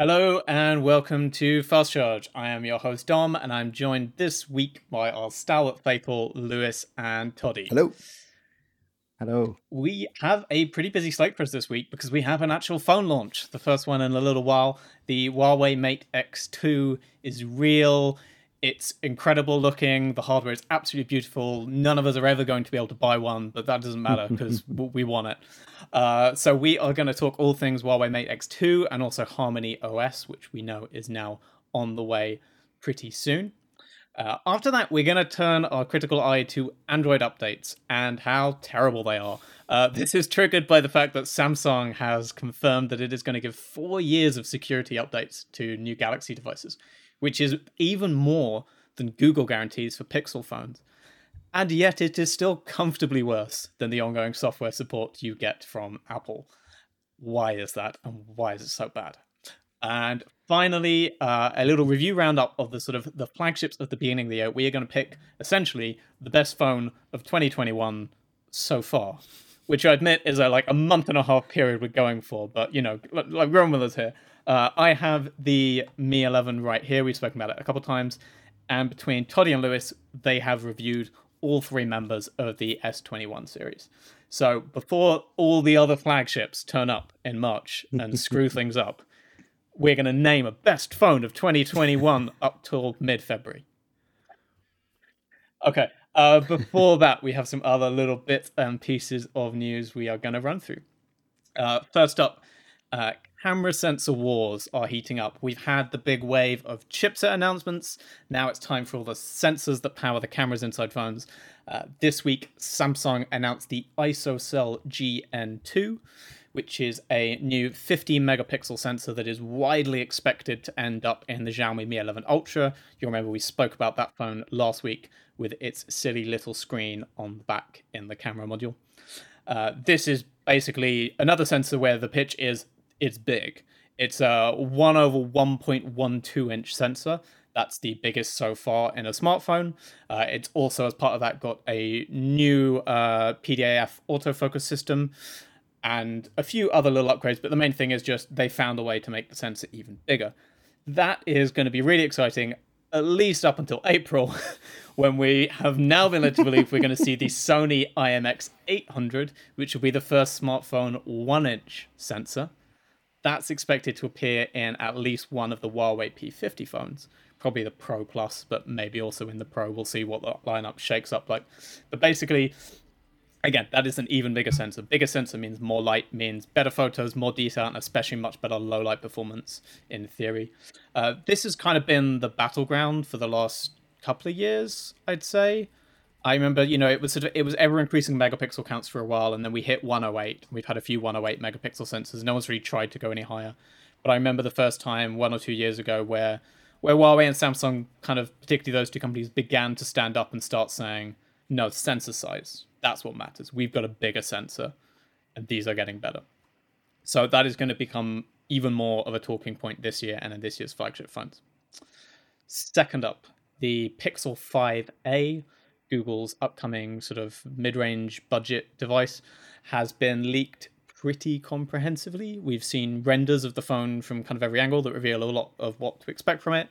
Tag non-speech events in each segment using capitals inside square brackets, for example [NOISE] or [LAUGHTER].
Hello and welcome to Fast Charge. I am your host Dom, and I'm joined this week by our stalwart faithful Lewis and Toddy. Hello. Hello. We have a pretty busy slate for us this week because we have an actual phone launch, the first one in a little while. The Huawei Mate X2 is real. It's incredible looking. The hardware is absolutely beautiful. None of us are ever going to be able to buy one, but that doesn't matter [LAUGHS] because we want it. Uh, so we are going to talk all things Huawei Mate X2 and also Harmony OS, which we know is now on the way pretty soon. Uh, after that, we're going to turn our critical eye to Android updates and how terrible they are. Uh, [LAUGHS] this is triggered by the fact that Samsung has confirmed that it is going to give four years of security updates to new Galaxy devices, which is even more than Google guarantees for Pixel phones. And yet, it is still comfortably worse than the ongoing software support you get from Apple. Why is that, and why is it so bad? And finally, uh, a little review roundup of the sort of the flagships of the beginning of the year. We are going to pick essentially the best phone of 2021 so far, which I admit is a like a month and a half period we're going for. But you know, like with us here. Uh, I have the Mi 11 right here. We've spoken about it a couple times, and between Toddy and Lewis, they have reviewed all three members of the S21 series. So before all the other flagships turn up in March and [LAUGHS] screw things up, we're going to name a best phone of 2021 [LAUGHS] up till mid February. Okay. Uh, before [LAUGHS] that, we have some other little bits and pieces of news we are going to run through. Uh, first up, uh, camera sensor wars are heating up. We've had the big wave of chipset announcements. Now it's time for all the sensors that power the cameras inside phones. Uh, this week, Samsung announced the ISOCELL GN2, which is a new 15 megapixel sensor that is widely expected to end up in the Xiaomi Mi 11 Ultra. You'll remember we spoke about that phone last week with its silly little screen on the back in the camera module. Uh, this is basically another sensor where the pitch is it's big. It's a 1 over 1.12 inch sensor. That's the biggest so far in a smartphone. Uh, it's also, as part of that, got a new uh, PDAF autofocus system and a few other little upgrades. But the main thing is just they found a way to make the sensor even bigger. That is going to be really exciting, at least up until April, [LAUGHS] when we have now been led to believe we're going to see the Sony IMX 800, which will be the first smartphone one inch sensor. That's expected to appear in at least one of the Huawei P50 phones, probably the Pro Plus, but maybe also in the Pro. We'll see what the lineup shakes up like. But basically, again, that is an even bigger sensor. Bigger sensor means more light, means better photos, more detail, and especially much better low light performance in theory. Uh, this has kind of been the battleground for the last couple of years, I'd say. I remember, you know, it was sort of it was ever increasing megapixel counts for a while, and then we hit 108. We've had a few 108 megapixel sensors. No one's really tried to go any higher. But I remember the first time one or two years ago where where Huawei and Samsung kind of particularly those two companies began to stand up and start saying, no, sensor size. That's what matters. We've got a bigger sensor, and these are getting better. So that is going to become even more of a talking point this year and in this year's flagship phones. Second up, the Pixel 5a Google's upcoming sort of mid range budget device has been leaked pretty comprehensively. We've seen renders of the phone from kind of every angle that reveal a lot of what to expect from it.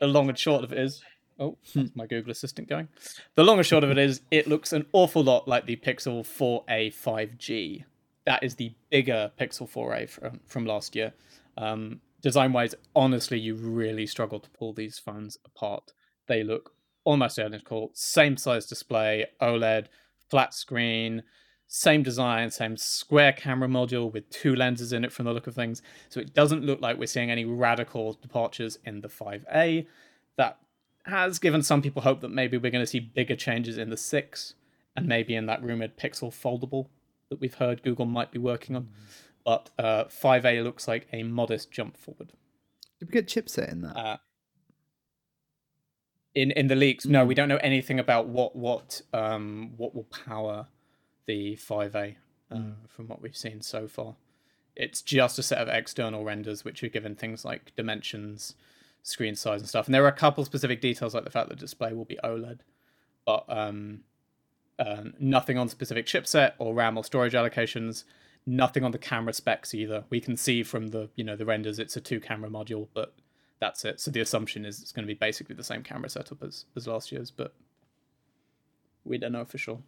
The long and short of it is. Oh, that's my Google Assistant going. The long and short of it is, it looks an awful lot like the Pixel 4a 5G. That is the bigger Pixel 4a from, from last year. Um, design wise, honestly, you really struggle to pull these phones apart. They look almost identical, same size display, OLED, flat screen, same design, same square camera module with two lenses in it from the look of things. So it doesn't look like we're seeing any radical departures in the 5A. That has given some people hope that maybe we're going to see bigger changes in the 6 and maybe in that rumored Pixel foldable that we've heard Google might be working on. But uh, 5A looks like a modest jump forward. Did we get chipset in that? Uh, in in the leaks, no, we don't know anything about what what um what will power the 5A uh, mm. from what we've seen so far. It's just a set of external renders which are given things like dimensions, screen size, and stuff. And there are a couple specific details like the fact that the display will be OLED, but um, uh, nothing on specific chipset or RAM or storage allocations. Nothing on the camera specs either. We can see from the you know the renders it's a two camera module, but that's it. So the assumption is it's going to be basically the same camera setup as as last year's, but we don't know for sure.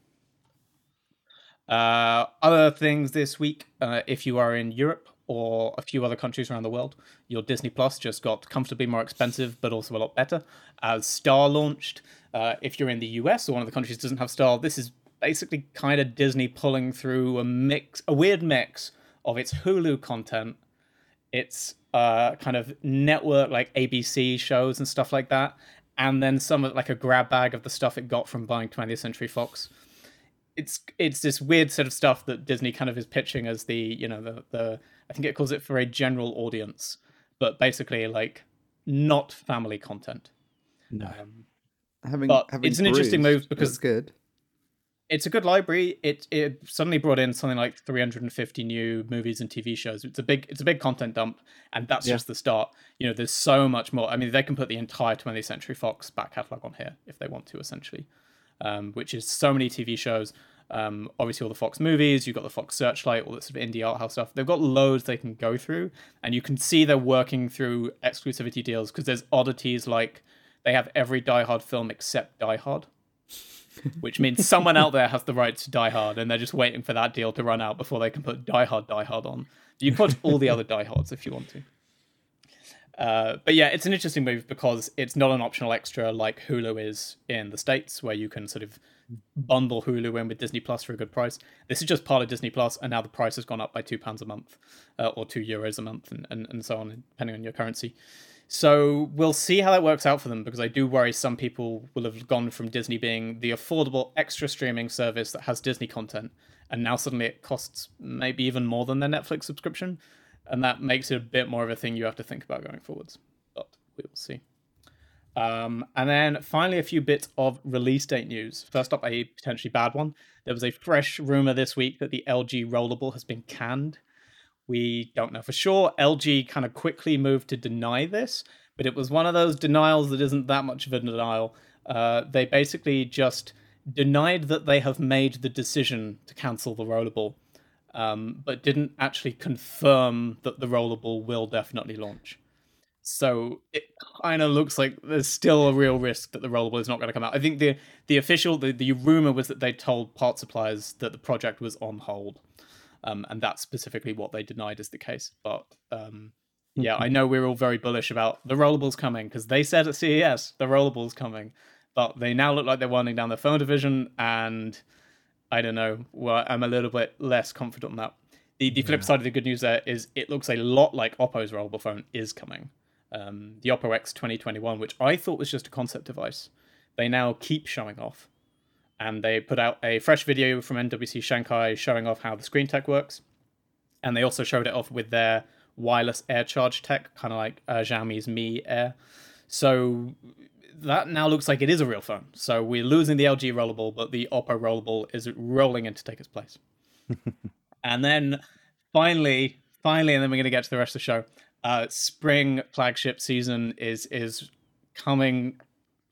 Uh, other things this week, uh, if you are in Europe or a few other countries around the world, your Disney Plus just got comfortably more expensive, but also a lot better. As Star launched, uh, if you're in the US or one of the countries doesn't have Star, this is basically kind of Disney pulling through a mix, a weird mix of its Hulu content, its uh, kind of network like ABC shows and stuff like that, and then some of like a grab bag of the stuff it got from buying 20th Century Fox it's it's this weird set of stuff that Disney kind of is pitching as the you know the the I think it calls it for a general audience, but basically like not family content. No, um, having, but having it's an interesting move because it's good. It's a good library. It it suddenly brought in something like 350 new movies and TV shows. It's a big it's a big content dump, and that's yeah. just the start. You know, there's so much more. I mean, they can put the entire 20th Century Fox back catalog on here if they want to, essentially um, which is so many TV shows. Um, obviously, all the Fox movies, you've got the Fox Searchlight, all this sort of indie art house stuff. They've got loads they can go through, and you can see they're working through exclusivity deals because there's oddities like they have every Die Hard film except Die Hard, which means someone out there has the rights to Die Hard, and they're just waiting for that deal to run out before they can put Die Hard, Die Hard on. You put all the other Die Hards if you want to. Uh, but yeah, it's an interesting move because it's not an optional extra like Hulu is in the States, where you can sort of bundle Hulu in with Disney Plus for a good price. This is just part of Disney Plus, and now the price has gone up by two pounds a month uh, or two euros a month, and, and, and so on, depending on your currency. So we'll see how that works out for them because I do worry some people will have gone from Disney being the affordable extra streaming service that has Disney content, and now suddenly it costs maybe even more than their Netflix subscription and that makes it a bit more of a thing you have to think about going forwards. But we will see. Um, and then finally, a few bits of release date news. First up, a potentially bad one. There was a fresh rumor this week that the LG Rollable has been canned. We don't know for sure. LG kind of quickly moved to deny this, but it was one of those denials that isn't that much of a denial. Uh, they basically just denied that they have made the decision to cancel the Rollable um, but didn't actually confirm that the rollable will definitely launch. So it kind of looks like there's still a real risk that the rollable is not going to come out. I think the the official the, the rumor was that they told part suppliers that the project was on hold, um, and that's specifically what they denied is the case. But um, yeah, I know we're all very bullish about the rollables coming because they said at CES the rollables coming, but they now look like they're winding down the phone division and I don't know. Well, I'm a little bit less confident on that. The the flip yeah. side of the good news there is it looks a lot like Oppo's rollable phone is coming. Um, the Oppo X 2021, which I thought was just a concept device, they now keep showing off. And they put out a fresh video from MWC Shanghai showing off how the screen tech works. And they also showed it off with their wireless air charge tech, kind of like uh, Xiaomi's Mi Air. So that now looks like it is a real phone. So we're losing the LG rollable, but the Oppo rollable is rolling in to take its place. [LAUGHS] and then finally, finally, and then we're going to get to the rest of the show. Uh, spring flagship season is is coming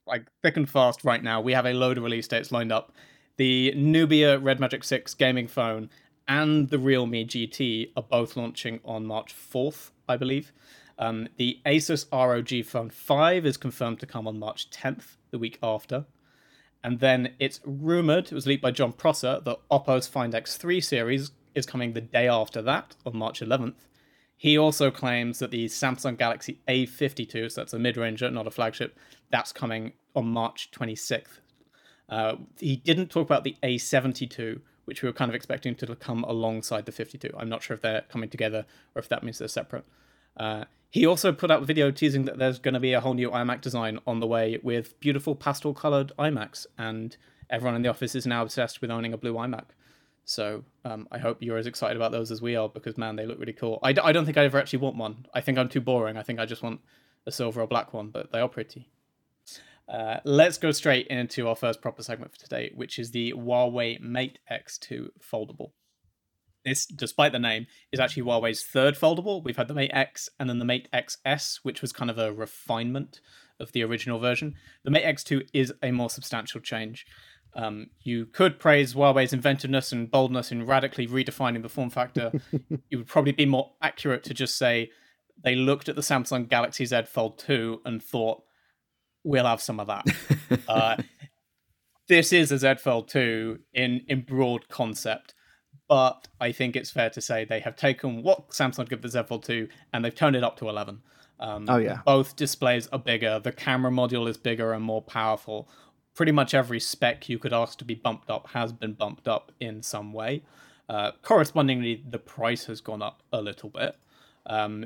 like thick and fast right now. We have a load of release dates lined up. The Nubia Red Magic 6 gaming phone and the Realme GT are both launching on March 4th, I believe. Um, the Asus ROG Phone 5 is confirmed to come on March 10th, the week after. And then it's rumored, it was leaked by Jon Prosser, that Oppo's Find X3 series is coming the day after that, on March 11th. He also claims that the Samsung Galaxy A52, so that's a mid ranger, not a flagship, that's coming on March 26th. Uh, he didn't talk about the A72, which we were kind of expecting to come alongside the 52. I'm not sure if they're coming together or if that means they're separate. Uh, he also put out a video teasing that there's going to be a whole new iMac design on the way with beautiful pastel colored iMacs, and everyone in the office is now obsessed with owning a blue iMac. So um, I hope you're as excited about those as we are because man, they look really cool. I d- I don't think I ever actually want one. I think I'm too boring. I think I just want a silver or black one, but they are pretty. Uh, let's go straight into our first proper segment for today, which is the Huawei Mate X2 foldable this, despite the name, is actually Huawei's third foldable. We've had the Mate X and then the Mate XS, which was kind of a refinement of the original version. The Mate X2 is a more substantial change. Um, you could praise Huawei's inventiveness and boldness in radically redefining the form factor. [LAUGHS] it would probably be more accurate to just say they looked at the Samsung Galaxy Z Fold 2 and thought, we'll have some of that. [LAUGHS] uh, this is a Z Fold 2 in, in broad concept, but I think it's fair to say they have taken what Samsung did with the Z Fold 2 and they've turned it up to 11. Um, oh, yeah. Both displays are bigger, the camera module is bigger and more powerful pretty much every spec you could ask to be bumped up has been bumped up in some way. Uh, correspondingly, the price has gone up a little bit. Um,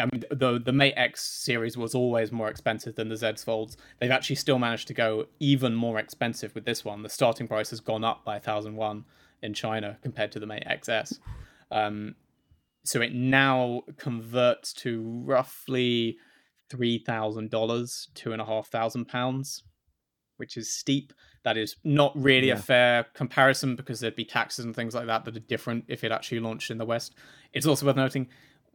I mean, the the Mate X series was always more expensive than the Z Folds. They've actually still managed to go even more expensive with this one. The starting price has gone up by thousand one in China compared to the Mate XS. Um, so it now converts to roughly three thousand dollars, two and a half thousand pounds which is steep. That is not really yeah. a fair comparison because there'd be taxes and things like that that are different if it actually launched in the West. It's also worth noting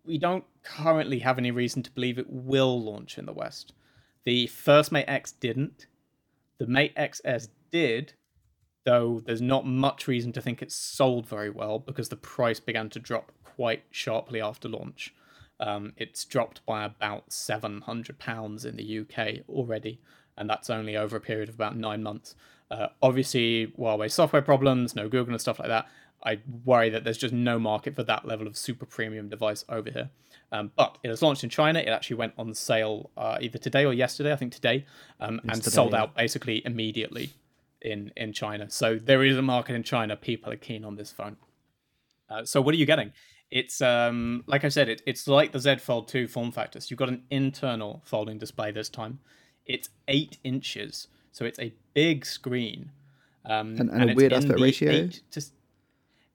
we don't currently have any reason to believe it will launch in the West. The first Mate X didn't. The Mate XS did, though there's not much reason to think it sold very well because the price began to drop quite sharply after launch. Um, it's dropped by about £700 in the UK already, and that's only over a period of about nine months. Uh, obviously, Huawei software problems, no Google and stuff like that. I worry that there's just no market for that level of super premium device over here. Um, but it was launched in China. It actually went on sale uh, either today or yesterday, I think today, um, and today, sold yeah. out basically immediately in in China. So there is a market in China. People are keen on this phone. Uh, so what are you getting? It's um, like I said, it, it's like the Z Fold 2 form factor. So you've got an internal folding display this time. It's eight inches, so it's a big screen. Um, and, and, and a weird aspect ratio. To,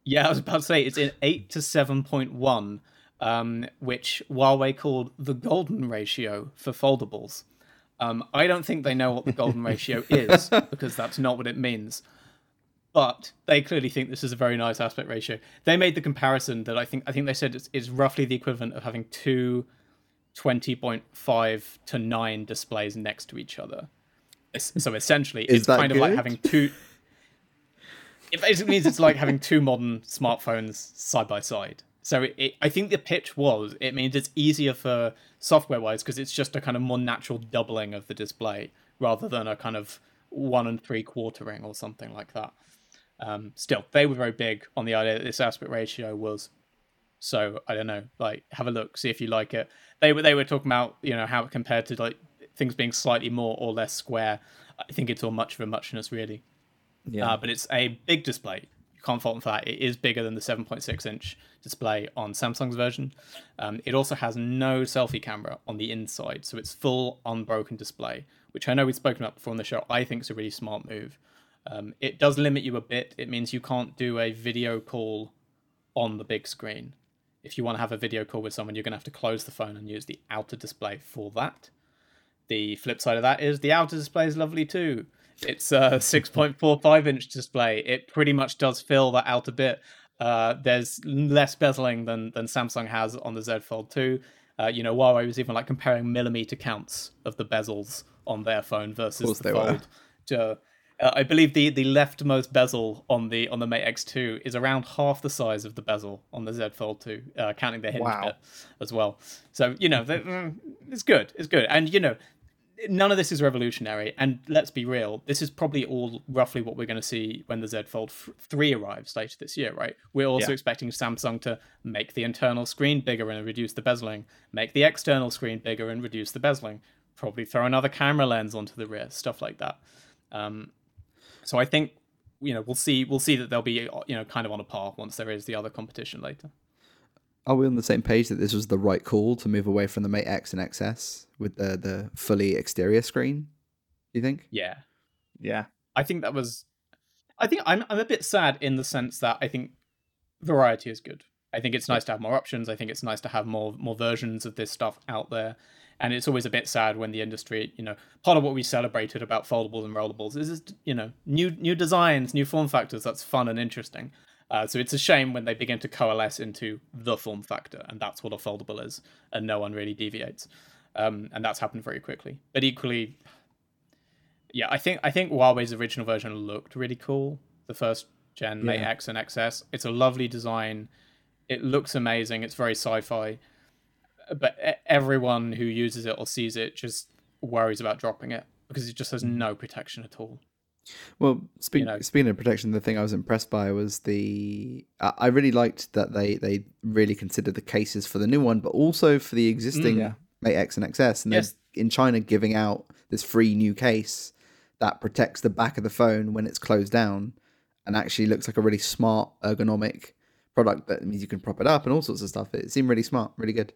yeah, I was about to say it's in eight to seven point one, um, which Huawei called the golden ratio for foldables. Um, I don't think they know what the golden [LAUGHS] ratio is because that's not what it means. But they clearly think this is a very nice aspect ratio. They made the comparison that I think I think they said it's, it's roughly the equivalent of having two 20.5 to 9 displays next to each other. So essentially, it's kind good? of like having two. [LAUGHS] It basically means it's like having two modern smartphones side by side. So it, it, I think the pitch was it means it's easier for software wise because it's just a kind of more natural doubling of the display rather than a kind of one and three quartering or something like that. Um, still, they were very big on the idea that this aspect ratio was so I don't know, like have a look, see if you like it. They were they were talking about you know how it compared to like things being slightly more or less square. I think it's all much of a muchness really. Yeah. Uh, but it's a big display. You can't fault them for that. It is bigger than the 7.6 inch display on Samsung's version. Um, it also has no selfie camera on the inside, so it's full unbroken display, which I know we've spoken about before on the show. I think is a really smart move. Um, it does limit you a bit. It means you can't do a video call on the big screen if you want to have a video call with someone, you're going to have to close the phone and use the outer display for that. The flip side of that is the outer display is lovely too. It's a [LAUGHS] 6.45 inch display. It pretty much does fill that outer bit. Uh, there's less bezeling than than Samsung has on the Z Fold 2. Uh, you know, Huawei was even like comparing millimeter counts of the bezels on their phone versus the Fold. To, uh, I believe the, the leftmost bezel on the on the Mate X2 is around half the size of the bezel on the Z Fold 2, uh, counting the hinge wow. bit as well. So you know, mm, it's good. It's good, and you know, none of this is revolutionary. And let's be real, this is probably all roughly what we're going to see when the Z Fold 3 arrives later this year, right? We're also yeah. expecting Samsung to make the internal screen bigger and reduce the bezeling, make the external screen bigger and reduce the bezeling, probably throw another camera lens onto the rear, stuff like that. Um, so I think you know we'll see we'll see that they'll be you know kind of on a par once there is the other competition later. Are we on the same page that this was the right call to move away from the Mate X and XS with the the fully exterior screen? Do you think? Yeah, yeah. I think that was. I think I'm I'm a bit sad in the sense that I think variety is good. I think it's nice to have more options. I think it's nice to have more more versions of this stuff out there. And it's always a bit sad when the industry, you know, part of what we celebrated about foldables and rollables is, you know, new new designs, new form factors. That's fun and interesting. Uh, so it's a shame when they begin to coalesce into the form factor, and that's what a foldable is, and no one really deviates. Um, and that's happened very quickly. But equally, yeah, I think I think Huawei's original version looked really cool. The first gen Mate Yeah. X and XS. It's a lovely design. It looks amazing. It's very sci-fi. But everyone who uses it or sees it just worries about dropping it because it just has mm-hmm. no protection at all. Well, speak, You know. speaking of protection, the thing I was impressed by was the. I really liked that they they really considered the cases for the new one, but also for the existing Yeah. Mate X and XS. And Yes. in China giving out this free new case that protects the back of the phone when it's closed down, and actually looks like a really smart ergonomic product. That means you can prop it up and all sorts of stuff. It seemed really smart, really good.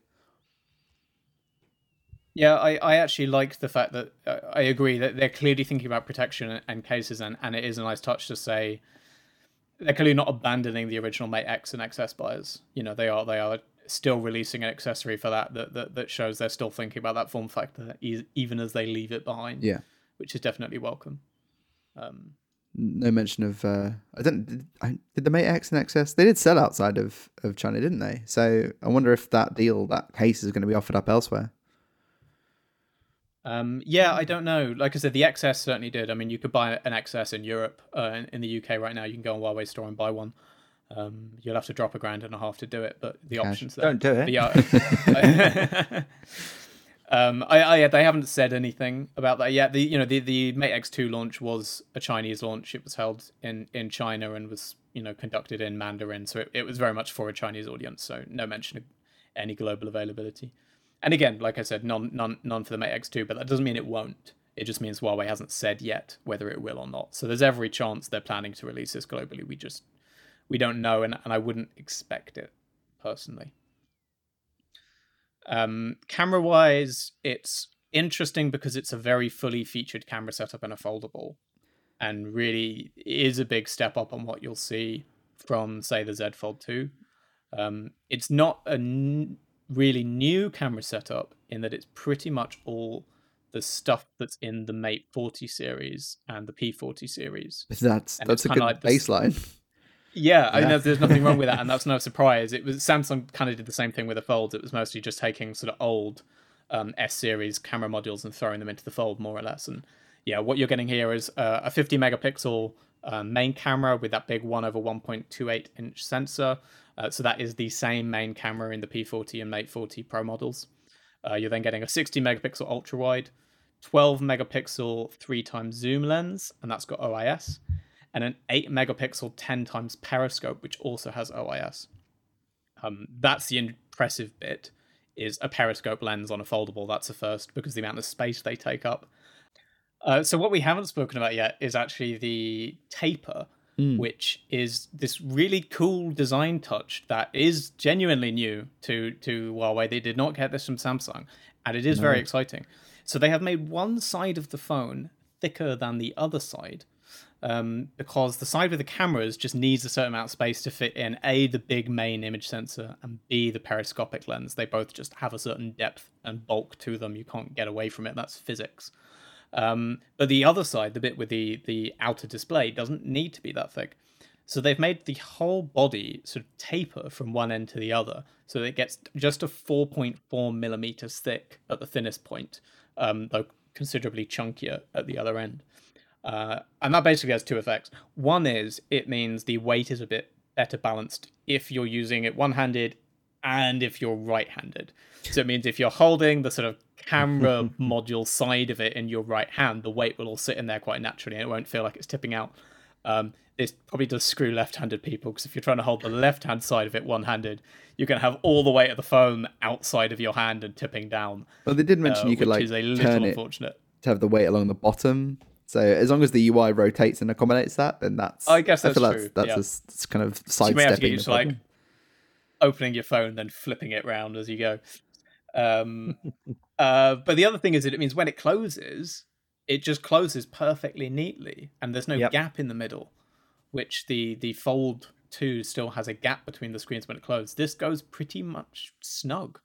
Yeah, I, I actually like the fact that uh, I agree that they're clearly thinking about protection and cases, and, and it is a nice touch to say they're clearly not abandoning the original Mate X and XS buyers. You know, they are they are still releasing an accessory for that that that, that shows they're still thinking about that form factor, e- even as they leave it behind. Yeah. which is definitely welcome. Um, No mention of. Uh, I don't. Did, I, did the Mate X and XS? They did sell outside of of China, didn't they? So I wonder if that deal, that case, is going to be offered up elsewhere. Um, yeah, I don't know. Like I said, the XS certainly did. I mean, you could buy an XS in Europe. Uh, in, in the UK right now, you can go on Huawei store and buy one. Um, you'll have to drop a grand and a half to do it, but the options there. Don't do it. Yeah. [LAUGHS] [LAUGHS] um, I, I, they haven't said anything about that yet. The you know the the Mate X2 launch was a Chinese launch. It was held in in China and was you know conducted in Mandarin, so it, it was very much for a Chinese audience. So no mention of any global availability. And again, like I said, none none none for the Mate X2, but that doesn't mean it won't. It just means Huawei hasn't said yet whether it will or not. So there's every chance they're planning to release this globally. We just we don't know, and, and I wouldn't expect it personally. Um, camera wise, it's interesting because it's a very fully featured camera setup and a foldable, and really is a big step up on what you'll see from, say, the Z Fold 2. Um, it's not a n- really new camera setup in that it's pretty much all the stuff that's in the Mate 40 series and the P40 series. That's And that's a good like this- baseline. Yeah, I Yeah. know there's nothing wrong with that, and that's [LAUGHS] no surprise. It was Samsung kind of did the same thing with the folds. It was mostly just taking sort of old um, S series camera modules and throwing them into the fold, more or less. And yeah, what you're getting here is uh, a 50 megapixel uh, main camera with that big one over 1.28 inch sensor. Uh, so that is the same main camera in the P40 and Mate 40 Pro models. Uh, you're then getting a 60 megapixel ultra wide, 12 megapixel three times zoom lens, and that's got OIS and an 8 megapixel 10 times periscope which also has ois um, that's the impressive bit is a periscope lens on a foldable. That's the first because the amount of space they take up. Uh, so what we haven't spoken about yet is actually the taper Mm. which is this really cool design touch that is genuinely new to to Huawei. They did not get this from Samsung, and it is very exciting. So they have made one side of the phone thicker than the other side, um, because the side with the cameras just needs a certain amount of space to fit in a the big main image sensor and b the periscopic lens. They both just have a certain depth and bulk to them. You can't get away from it. That's physics. Um, but the other side, the bit with the the outer display, doesn't need to be that thick. So they've made the whole body sort of taper from one end to the other, so it gets just a 4.4 millimeters thick at the thinnest point, um, though considerably chunkier at the other end. Uh, and that basically has two effects. One is it means the weight is a bit better balanced if you're using it one-handed and if you're right-handed. So it means if you're holding the sort of camera [LAUGHS] module side of it in your right hand, the weight will all sit in there quite naturally, and it won't feel like it's tipping out. Um, this probably does screw left-handed people because if you're trying to hold the left-hand side of it one-handed, you're going to have all the weight of the phone outside of your hand and tipping down, Well, they did mention uh, you could like is a little turn it unfortunate. to have the weight along the bottom. So as long as the UI rotates and accommodates that, then that's. I guess I that's that's true, that's yeah. a kind of So you may have to get sidestepping the used to like. Opening your phone, then flipping it round as you go. Um, [LAUGHS] uh, but the other thing is that it means when it closes, it just closes perfectly neatly, and there's no Yep. gap in the middle, which the the Fold Two still has a gap between the screens when it closes. This goes pretty much snug,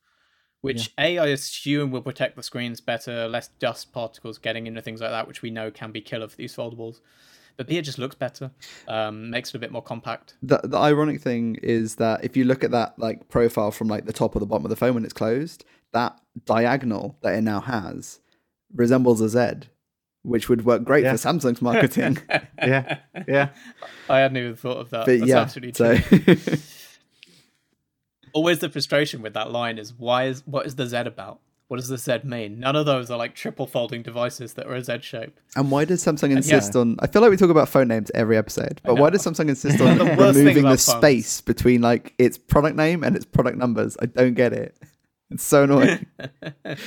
which a I assume will protect the screens better, less dust particles getting into things like that, which we know can be killer for these foldables. But B, it just looks better, um, makes it a bit more compact. The the ironic thing is that if you look at that like profile from like the top or the bottom of the phone when it's closed, that diagonal that it now has resembles a Z which would work great Yeah. for Samsung's [LAUGHS] marketing. Yeah, yeah. [LAUGHS] I hadn't even thought of that. but That's yeah, absolutely so true. [LAUGHS] Always the frustration with that line is why is what is the Z about? What does the Z mean? None of those are like triple folding devices that are a Z shape. and why does Samsung insist on? I feel like we talk about phone names every episode, but why does Samsung [LAUGHS] insist on The removing the phones. space between like its product name and its product numbers? I don't get it. It's so annoying. [LAUGHS]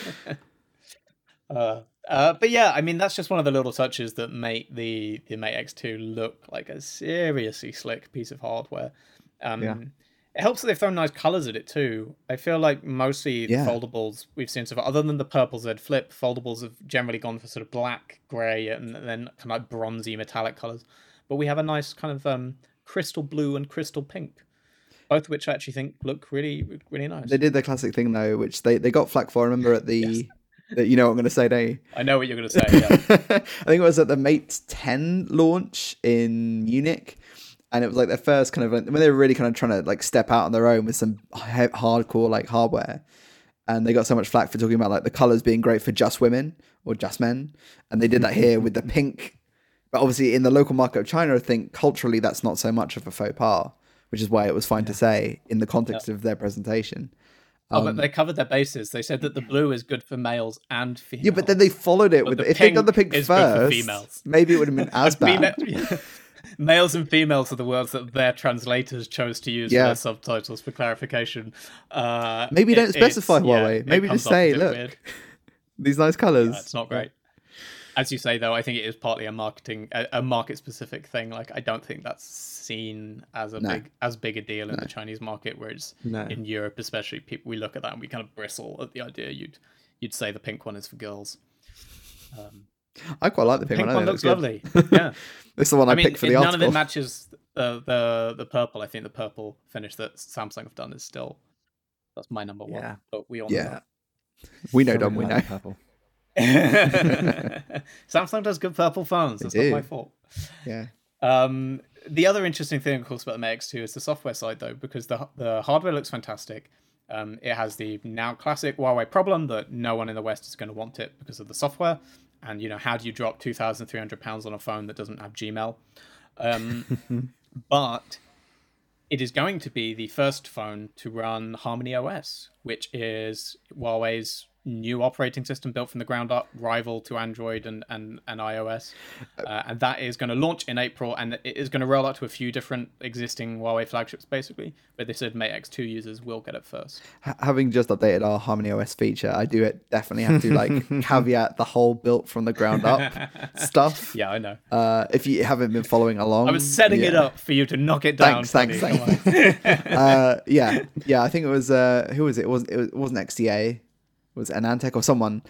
Uh, uh, but yeah, I mean that's just one of the little touches that make the the Mate X2 look like a seriously slick piece of hardware. Um, Yeah. It helps that they've thrown nice colors at it too. I feel like mostly Yeah. foldables we've seen so far, other than the purple Z Flip, foldables have generally gone for sort of black, grey, and then kind of like bronzy metallic colors. But we have a nice kind of um, crystal blue and crystal pink, both of which I actually think look really, really nice. they did the classic thing though, which they, they got flack for. I remember at the, [LAUGHS] the you know what I'm going to say, don't? I know what you're going to say. Yeah. [LAUGHS] I think it was at the Mate 10 launch in Munich. And it was like their first kind of when they were really kind of trying to like step out on their own with some he- hardcore like hardware. And they got so much flack for talking about like the colors being great for just women or just men. And they did that here with the [LAUGHS] pink. But obviously, in the local market of China, I think culturally that's not so much of a faux pas, which is why it was fine to say in the context of their presentation. Oh, Um, but they covered their bases. They said that the blue is good for males and females. Yeah, but then they followed it But with the if they'd done the pink pink is good for first, females. maybe it would have been [LAUGHS] as bad. [LAUGHS] Female- males and females are the words that their translators chose to use Yeah. for their subtitles for clarification. Uh, Maybe it- don't specify it's- yeah, Huawei. Maybe just say, look. [LAUGHS] These nice colors. Yeah, it's not great. As you say, though, I think it is partly a marketing, a, a market specific thing. Like, I don't think that's seen as a No. big, as big a deal in the Chinese market. Whereas No. in Europe, especially, people we look at that and we kind of bristle at the idea you'd you'd say the pink one is for girls. Um, I quite like the pink, pink one. One it looks lovely. Yeah, [LAUGHS] it's the one I, I mean, picked for it- the none article. of it matches the, the the purple. I think the purple finish that Samsung have done is still that's my number one. Yeah. But we all Yeah. know that. we know, don't We know. purple. [LAUGHS] [LAUGHS] Samsung does good purple phones. That's do. not my fault. Yeah. Um, the other interesting thing, of course, about the Mate X2 is the software side, though, because the the hardware looks fantastic. Um, it has the now classic Huawei problem that no one in the West is going to want it because of the software. And you know, how do you drop two thousand three hundred pounds on a phone that doesn't have Gmail? Um, [LAUGHS] but it is going to be the first phone to run Harmony OS, which is Huawei's new operating system built from the ground up, rival to Android and, and, and iOS. Uh, and that is going to launch in April and it is going to roll out to a few different existing Huawei flagships, basically. But they said Mate X2 users will get it first. Having just updated our Harmony OS feature, I do it definitely have to like [LAUGHS] caveat the whole built from the ground up [LAUGHS] stuff. Yeah, I know. Uh, if you haven't been following along, I was setting it up for you to knock it down. Thanks, thanks, on. [LAUGHS] uh, yeah, yeah. I think it was uh, who was it? It, was, it wasn't XDA. It was AnandTech or someone.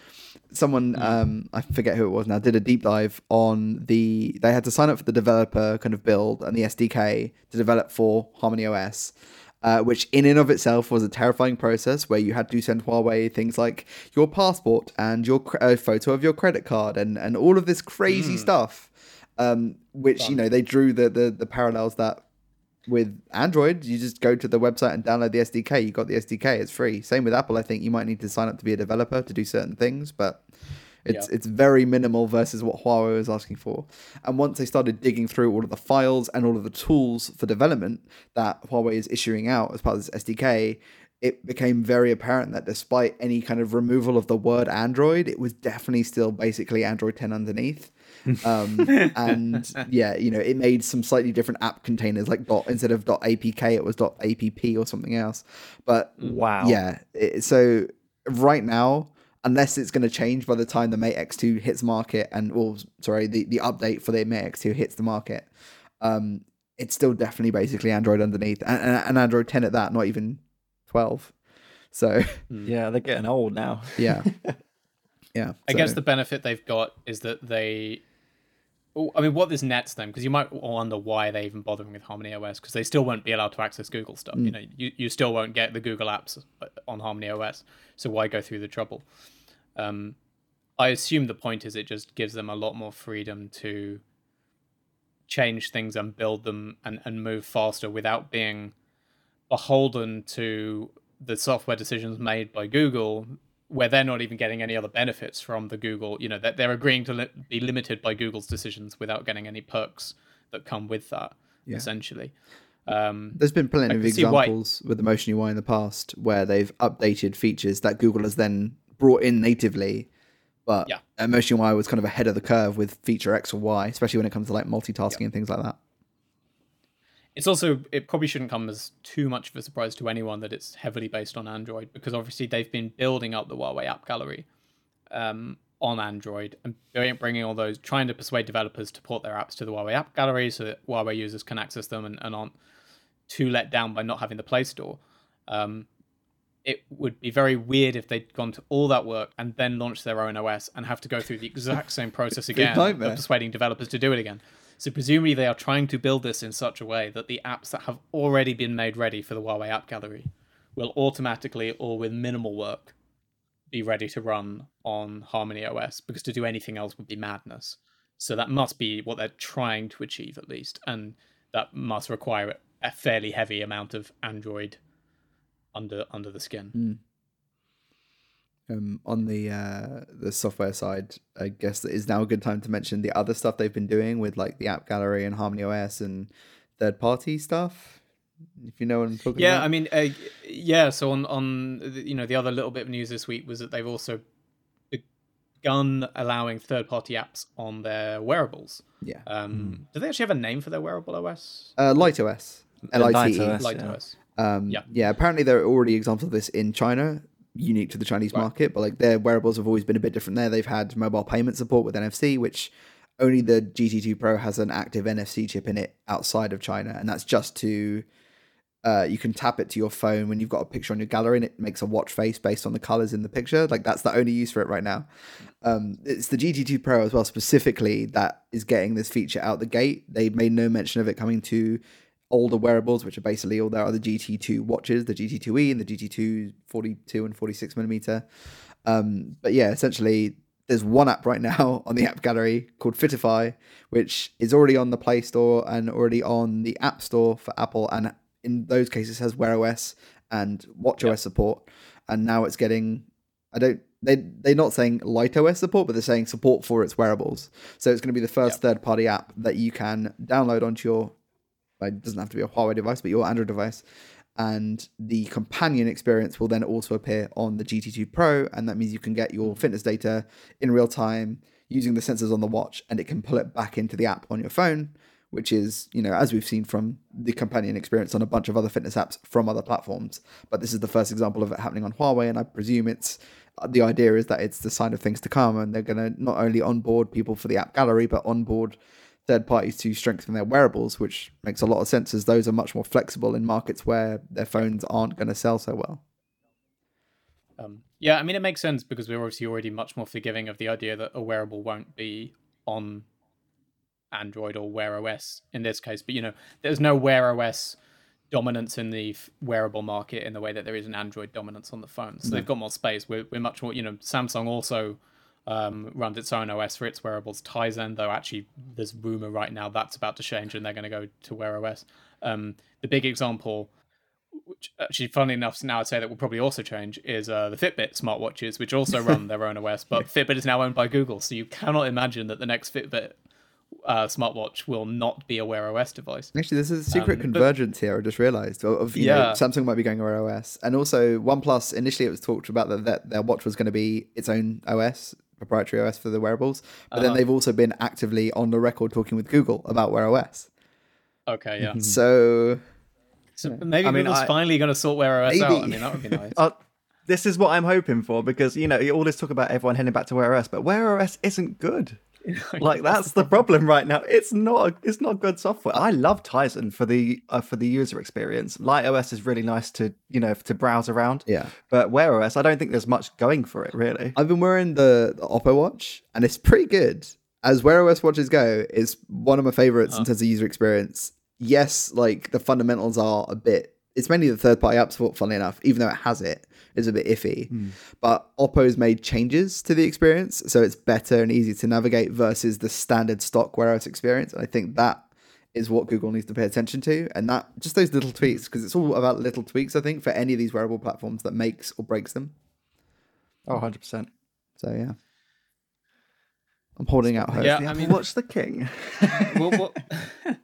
Someone Hmm. um, I forget who it was now. Did a deep dive on the. They had to sign up for the developer kind of build and the SDK to develop for Harmony OS. Uh, which in and of itself was a terrifying process where you had to send Huawei things like your passport and your cre- a photo of your credit card and, and all of this crazy Hmm. stuff, um, which you know they drew the, the the parallels that with Android, you just go to the website and download the SDK. You got the SDK; it's free. Same with Apple. I think you might need to sign up to be a developer to do certain things, but it's Yeah. it's very minimal versus what Huawei was asking for. And once they started digging through all of the files and all of the tools for development that Huawei is issuing out as part of this SDK, it became very apparent that despite any kind of removal of the word Android, it was definitely still basically Android 10 underneath. um, [LAUGHS] and yeah, you know, it made some slightly different app containers, like dot instead of dot .apk, it was dot .app or something else. But Wow. yeah, it, so right now, unless it's going to change by the time the Mate X2 hits market, and well, sorry, the the update for the Mate X2 hits the market, um, it's still definitely basically Android underneath, and, and, and Android 10 at that, not even 12. So Yeah, they're getting old now. yeah, [LAUGHS] yeah. I guess the benefit they've got is that they. Oh, I mean, what this nets them, because you might wonder why they're even bothering with Harmony OS, because they still won't be allowed to access Google stuff. Mm. You know, you, you still won't get the Google apps uh, on Harmony OS. So why go through the trouble? Um, I assume the point is it just gives them a lot more freedom to change things and build them and, and move faster without being beholden to the software decisions made by Google where they're not even getting any other benefits from the Google. You know, that they're agreeing to li- be limited by Google's decisions without getting any perks that come with that. Yeah. Essentially, um, There's been plenty of see why- examples with the Motion UI in the past where they've updated features that Google has then brought in natively. But Yeah. Motion UI was kind of ahead of the curve with feature X or Y, especially when it comes to like multitasking and things like that. It's also it probably shouldn't come as too much of a surprise to anyone that it's heavily based on Android because obviously they've been building up the Huawei app gallery um, on Android and bringing all those, trying to persuade developers to port their apps to the Huawei app gallery so that Huawei users can access them and, and aren't too let down by not having the Play Store. Um, it would be very weird if they'd gone to all that work and then launched their own OS and have to go through the exact same process [LAUGHS] again of persuading developers to do it again. So presumably they are trying to build this in such a way that the apps that have already been made ready for the Huawei App Gallery will automatically or with minimal work be ready to run on Harmony OS because to do anything else would be madness. So that must be what they're trying to achieve at least, and that must require a fairly heavy amount of Android under under the skin. Hmm. Um, on the uh, the software side, I guess it is now a good time to mention the other stuff they've been doing with like the app gallery and Harmony OS and third party stuff. If you know what I'm talking Yeah, about. I mean, uh, yeah. So on on the- you know the other little bit of news this week was that they've also begun allowing third party apps on their wearables. yeah. Um, Do they actually have a name for their wearable OS? Uh, Light OS. L I T E. Light OS. Light yeah. OS. Um, Yeah. yeah. apparently there are already examples of this in China, unique to the Chinese Right. market, but like their wearables have always been a bit different there. They've had mobile payment support with NFC, which only the GT2 Pro has an active NFC chip in it outside of China, and that's just to uh, you can tap it to your phone when you've got a picture on your gallery and it makes a watch face based on the colors in the picture. Like that's the only use for it right now. Um, it's the GT2 Pro as well, specifically, that is getting this feature out the gate. They made no mention of it coming to older wearables, which are basically all their other GT2 watches, the GT2E and the GT2 42 and 46 millimeter. Um, but yeah, essentially, there's one app right [LAUGHS] now on the app gallery called Fitify, which is already on the Play Store and already on the App Store for Apple, and in those cases has Wear OS and Watch OS support. And now it's getting, I don't, they they're not saying Light OS support, but they're saying support for its wearables. So it's going to be the first Yep. third party app that you can download onto your. It doesn't have to be a Huawei device, but your Android device, and the companion experience will then also appear on the GT2 Pro, and that means you can get your fitness data in real time using the sensors on the watch, and it can pull it back into the app on your phone, which is, you know, as we've seen from the companion experience on a bunch of other fitness apps from other platforms. But this is the first example of it happening on Huawei, and I presume it's uh, the idea is that it's the sign of things to come, and they're going to not only onboard people for the app gallery, but onboard third parties to strengthen their wearables, which makes a lot of sense as those are much more flexible in markets where their phones aren't going to sell so well. Um, yeah, I mean, it makes sense because we're obviously already much more forgiving of the idea that a wearable won't be on Android or Wear OS in this case. But, you know, there's no Wear OS dominance in the f- wearable market in the way that there is an Android dominance on the phone. So they've got more space. We're, we're much more, you know, Samsung also um, runs its own OS for its wearables, Tizen, though actually there's rumor right now that's about to change and they're going to go to Wear OS. Um, the big example which actually, funnily enough, now I'd say that will probably also change is uh, the Fitbit smartwatches, which also run their own OS. But [LAUGHS] Fitbit is now owned by Google, so you cannot imagine that the next Fitbit uh, smartwatch will not be a Wear OS device. Actually, there's a secret Um, but- convergence here. I just realised of, you know, Yeah. Samsung might be going Wear OS, and also OnePlus. Initially, it was talked about that, that their watch was going to be its own OS, proprietary OS for the wearables. But then Uh-huh. they've also been actively on the record talking with Google about Wear OS. Okay, yeah. So So maybe I mean, Google's I- finally going to sort Wear OS out. I Maybe. mean, that would be nice. [LAUGHS] Uh, this is what I'm hoping for because you know you all this talk about everyone heading back to Wear OS, but Wear OS isn't good. [LAUGHS] Like that's the problem right now. It's not. It's not good software. I love Tizen for the uh, for the user experience. Light OS is really nice to you know to browse around. yeah, But Wear OS, I don't think there's much going for it really. I've been wearing the, the Oppo watch, and it's pretty good. As Wear OS watches go, it's one of my favorites in terms of user experience. Yes, like the fundamentals are a bit. It's mainly the third party app support, funnily enough, even though it has it, is a bit iffy. Hmm. But Oppo's made changes to the experience, so it's better and easier to navigate versus the standard stock Wear OS experience. And I think that is what Google needs to pay attention to, and that just those little tweaks, because it's all about little tweaks. I think for any of these wearable platforms that makes or breaks them. Oh, 100 percent. So yeah, I'm holding out hope. Yeah, Yeah, I I mean- watch the king. well, well- [LAUGHS]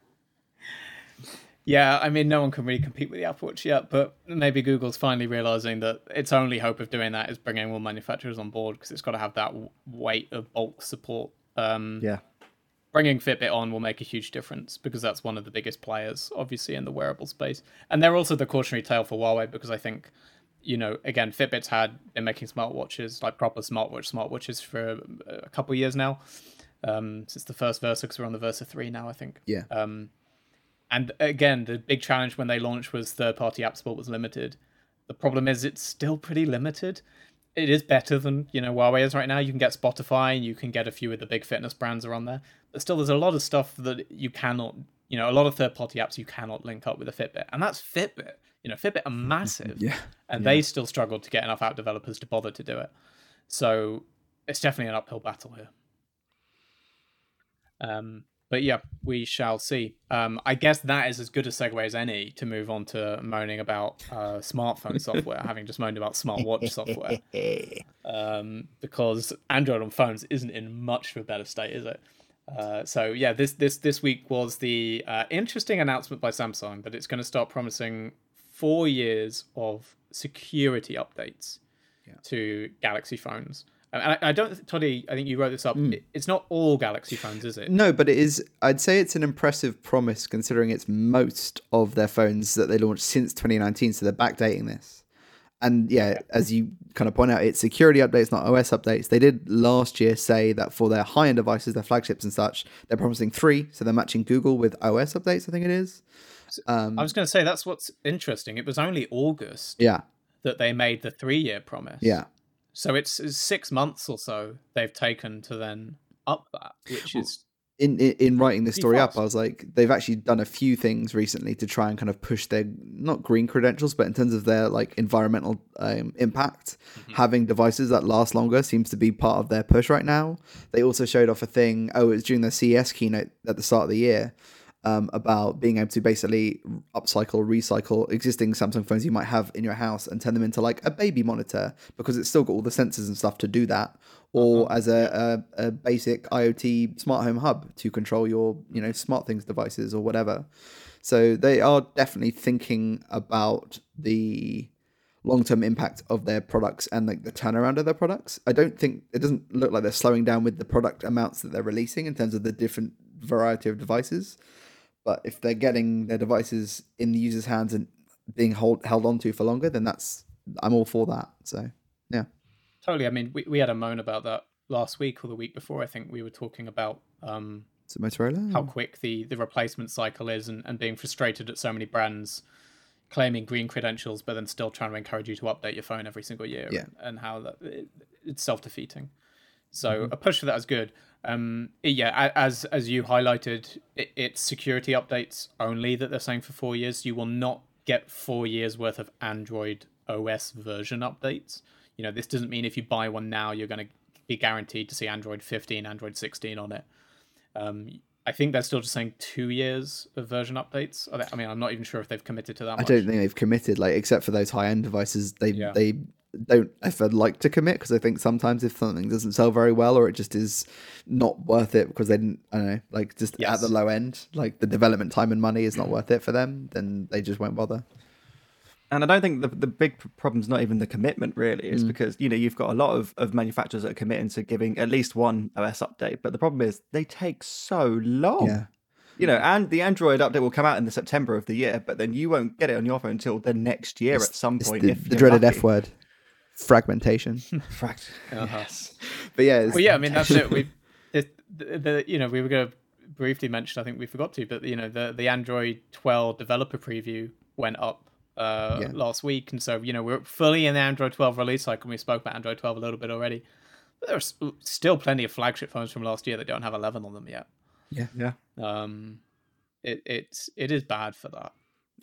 yeah, I mean, no one can really compete with the Apple Watch yet, but maybe Google's finally realizing that its only hope of doing that is bringing more manufacturers on board because it's got to have that weight of bulk support. Um, yeah, bringing Fitbit on will make a huge difference because that's one of the biggest players, obviously, in the wearable space. And they're also the cautionary tale for Huawei because I think, you know, again, Fitbit's had been making smartwatches, like proper smartwatch smartwatches for a couple of years now, um, since the first Versa, because we're on the Versa 3 now, I think. Yeah. Um, and again, the big challenge when they launched was third party app support was limited. The problem is it's still pretty limited. It is better than you know Huawei is right now. You can get Spotify, and you can get a few of the big fitness brands are on there, but still there's a lot of stuff that you cannot, you know, a lot of third party apps you cannot link up with a Fitbit, and that's Fitbit. You know, Fitbit are massive, [LAUGHS] Yeah. and they still struggle to get enough app developers to bother to do it. So it's definitely an uphill battle here. Um, but yeah, we shall see. Um, I guess that is as good a segue as any to move on to moaning about uh, smartphone software, [LAUGHS] having just moaned about smartwatch software. [LAUGHS] Um, because Android on phones isn't in much of a better state, is it? Uh, so yeah, this this this week was the uh, interesting announcement by Samsung that it's going to start promising four years of security updates to Galaxy phones. And I, I don't, Toddy. I think you wrote this up. It- It's not all Galaxy phones, is it? No, but it is. I'd say it's an impressive promise considering it's most of their phones that they launched since 2019. So they're backdating this. And yeah, as you kind of point out, it's security updates, not OS updates. They did last year say that for their high end devices, their flagships and such, they're promising three. So they're matching Google with OS updates, I think it is. Um, I was going to say that's what's interesting. It was only August yeah, that they made the three-year promise. yeah. So it's, it's six months or so they've taken to then up that, which is in, in in writing this story up. I was like, they've actually done a few things recently to try and kind of push their not green credentials, but in terms of their like environmental um, impact, having devices that last longer seems to be part of their push right now. They also showed off a thing. Oh, it was during the CES keynote at the start of the year. Um, about being able to basically upcycle, recycle existing Samsung phones you might have in your house and turn them into like a baby monitor because it's still got all the sensors and stuff to do that, or as a, a, a basic IoT smart home hub to control your you know smart things devices or whatever. So they are definitely thinking about the long term impact of their products and like the turnaround of their products. I don't think it doesn't look like they're slowing down with the product amounts that they're releasing in terms of the different variety of devices. But if they're getting their devices in the user's hands and being hold, held onto for longer, then that's I'm all for that. So yeah, totally. I mean, we, we had a moan about that last week or the week before. I think we were talking about um, so Motorola. how quick the, the replacement cycle is and, and being frustrated at so many brands claiming green credentials but then still trying to encourage you to update your phone every single year Yeah. and, and how that it, it's self-defeating so a push for that is good um yeah as as you highlighted it, it's security updates only that they're saying for four years you will not get four years worth of android os version updates you know this doesn't mean if you buy one now you're going to be guaranteed to see android 15 android 16 on it um, I think they're still just saying two years of version updates. I mean, I'm not even sure if they've committed to that. I Much. don't think they've committed, like except for those high end devices. They Yeah. they don't ever like to commit because I think sometimes if something doesn't sell very well or it just is not worth it because they didn't, I don't know, like just Yes. at the low end, like the development time and money is not worth it for them, then they just won't bother. And I don't think the the big problem's not even the commitment really. It's mm. because you know you've got a lot of, of manufacturers that are committing to giving at least one OS update, but the problem is they take so long. Yeah. You know, and the Android update will come out in the September of the year, but then you won't get it on your phone until the next year at some point. the, the dreaded lucky. F word, fragmentation. [LAUGHS] Fract- Uh-huh. Yes. but yeah, it's, Well, yeah, I mean that's it. We, [LAUGHS] the, the, the you know we were going to briefly mention. I think we forgot to, but you know the the Android 12 developer preview went up uh, Yeah. last week, and so you know we're fully in the Android 12 release cycle. and We spoke about Android 12 a little bit already. But there's still plenty of flagship phones from last year that don't have 11 on them yet. Yeah. Yeah. Um, it it's it is bad for that.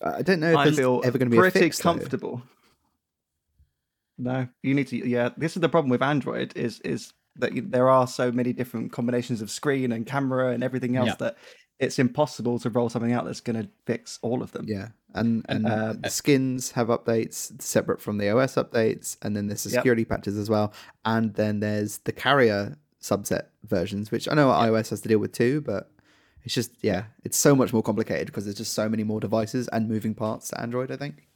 I don't know if I there's feel ever going to be a pretty fix. though. Comfortable. No, you need to. Yeah, this is the problem with Android is is that you, there are so many different combinations of screen and camera and everything else Yeah. that it's impossible to roll something out that's going to fix all of them. Yeah, and and uh, the skins have updates separate from the OS updates, and then there's the Yep. security patches as well, and then there's the carrier subset versions, which I know iOS has to deal with too, but it's just yeah, it's so much more complicated because there's just so many more devices and moving parts to Android. I think.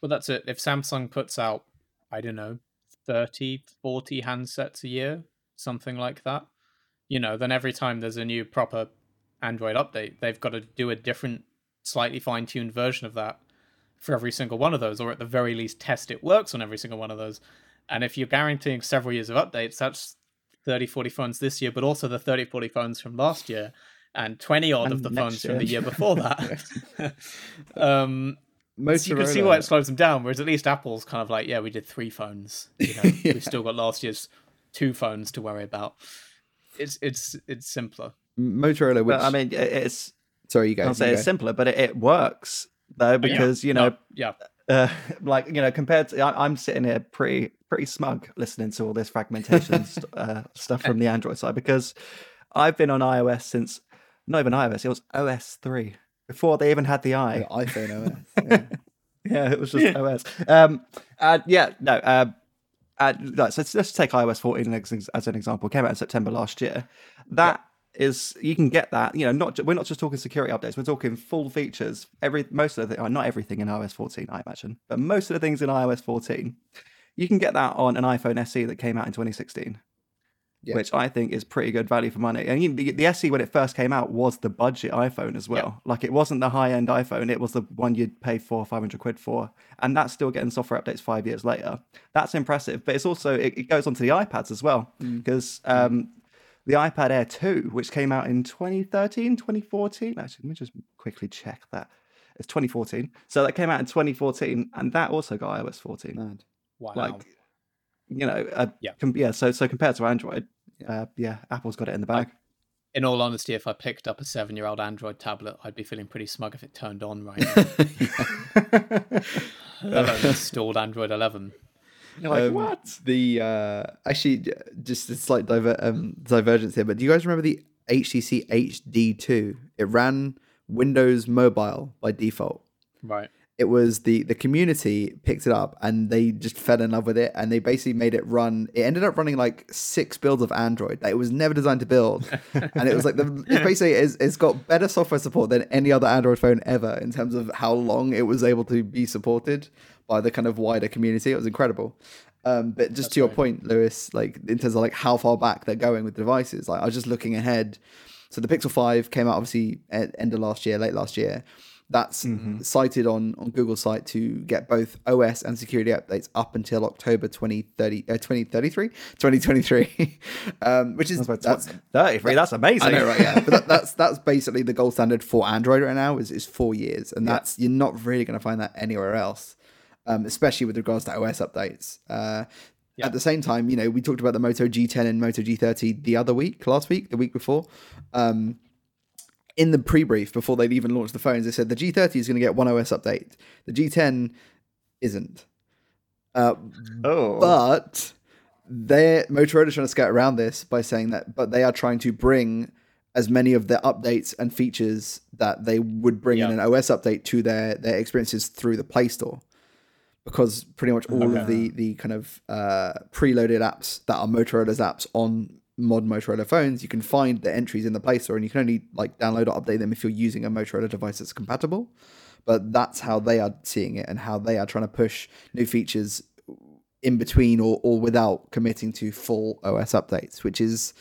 Well, that's it. If Samsung puts out, I don't know, 30, 40 handsets a year, something like that, you know, then every time there's a new proper Android update, they've got to do a different, slightly fine tuned version of that for every single one of those, or at the very least, test it works on every single one of those. And if you're guaranteeing several years of updates, that's 30, 40 phones this year, but also the 30, 40 phones from last year and 20 odd of the phones from the year before that. [LAUGHS] [LAUGHS] um, Motorola, so you can see why it slows them down. Whereas at least Apple's kind of like, yeah, we did three phones. You [LAUGHS] know, Yeah. We've still got last year's two phones to worry about. It's it's it's simpler. Motorola, which But I mean, it's sorry, you go. I'll say go. it's simpler, but it, it works though because you know, No, yeah, uh, [LAUGHS] like you know, compared to I, I'm sitting here pretty pretty smug listening to all this fragmentation [LAUGHS] st- uh, stuff from the Android side because I've been on iOS since not even iOS, it was OS three before they even had the i. The iPhone OS. [LAUGHS] Yeah. Yeah, it was just OS. Um, and yeah, no. Um, and, no, so let's, take iOS 14 as, as an example. It came out in September last year. That is, you can get that. You know, not we're not just talking security updates. We're talking full features. Every most of the oh, not everything in iOS 14, I imagine, but most of the things in iOS 14, you can get that on an iPhone SE that came out in 2016. Yeah. Which I think is pretty good value for money. And you- the, the SE when it first came out was the budget iPhone as well. Like it wasn't the high end iPhone; it was the one you'd pay four, five hundred quid for, and that's still getting software updates five years later. That's impressive. But it's also it, it goes onto the iPads as well because um, the iPad Air 2, which came out in 2013, 2014. Actually, let me just quickly check that. It's 2014. So that came out in 2014, and that also got iOS 14 Mad. wow. like you know uh, Yeah. com- yeah so so compared to android uh, yeah apple's got it in the bag in all honesty, if I picked up a seven-year-old Android tablet, I'd be feeling pretty smug if it turned on right now. [LAUGHS] Alone installed Android 11. You're like Um, what The uh, actually just a slight diver- um, divergence here, but do you guys remember the HTC HD2? It ran Windows Mobile by default. Right. It was the the community picked it up and they just fell in love with it and they basically made it run. It ended up running like six builds of Android that it was never designed to build, [LAUGHS] and it was like the it's basically it's, it's got better software support than any other Android phone ever in terms of how long it was able to be supported by the kind of wider community. It was incredible. Um, but just to your right. point, Lewis, like in terms of like how far back they're going with the devices, like I was just looking ahead. So the Pixel Five came out obviously at end of last year, late last year. That's cited on on Google's site to get both OS and security updates up until October 2030, uh, 2033, [LAUGHS] 2023, [LAUGHS] um, which is that's 33 that's amazing I know, right? Yeah, but that, [LAUGHS] that's that's basically the gold standard for Android right now is is four years, and that's you're not really going to find that anywhere else, um, especially with regards to OS updates. Uh, Yeah. At the same time, you know, we talked about the Moto G10 and Moto G30 the other week, last week, the week before. Um, in the pre-brief before they'd even launched the phones, they said the G30 is going to get one OS update. The G10 isn't. Uh, oh but they're Motorola's trying to skirt around this by saying that, but they are trying to bring as many of the updates and features that they would bring in an OS update to their their experiences through the Play Store, because pretty much all of the the kind of uh, preloaded apps that are Motorola's apps on modern Motorola phones, you can find the entries in the Play Store, and you can only like download or update them if you're using a Motorola device that's compatible. But that's how they are seeing it, and how they are trying to push new features in between or, or without committing to full OS updates, which is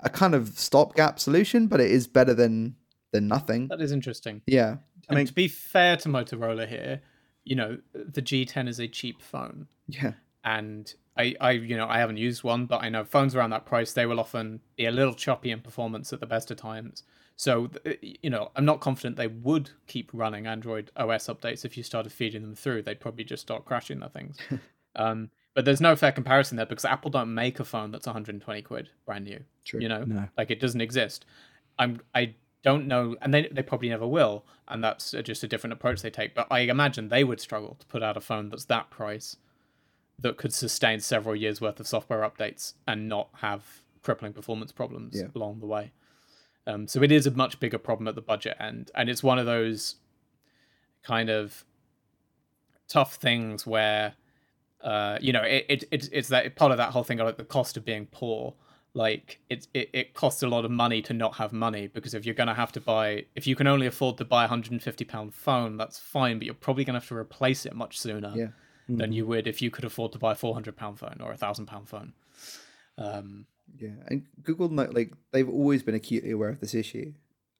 a kind of stopgap solution, but it is better than than nothing. That is interesting. Yeah. I mean- mean, to be fair to Motorola here, you know, the G10 is a cheap phone. Yeah. and I, I, you know, I haven't used one, but I know phones around that price they will often be a little choppy in performance at the best of times. So, you know, I'm not confident they would keep running Android OS updates if you started feeding them through. They'd probably just start crashing their things. [LAUGHS] um, but there's no fair comparison there because Apple don't make a phone that's 120 quid brand new. True. You know, No. like it doesn't exist. I'm, I don't know, and they they probably never will, and that's just a different approach they take. But I imagine they would struggle to put out a phone that's that price that could sustain several years worth of software updates and not have crippling performance problems Yeah. along the way. Um, so it is a much bigger problem at the budget end, and it's one of those kind of tough things where uh, you know it, it, it's it's that part of that whole thing of like the cost of being poor like it, it it costs a lot of money to not have money because if you're going to have to buy if you can only afford to buy a 150 pound phone that's fine but you're probably going to have to replace it much sooner Yeah. Than you would if you could afford to buy a 400 pound phone or a thousand pound phone um Yeah, and Google like they've always been acutely aware of this issue,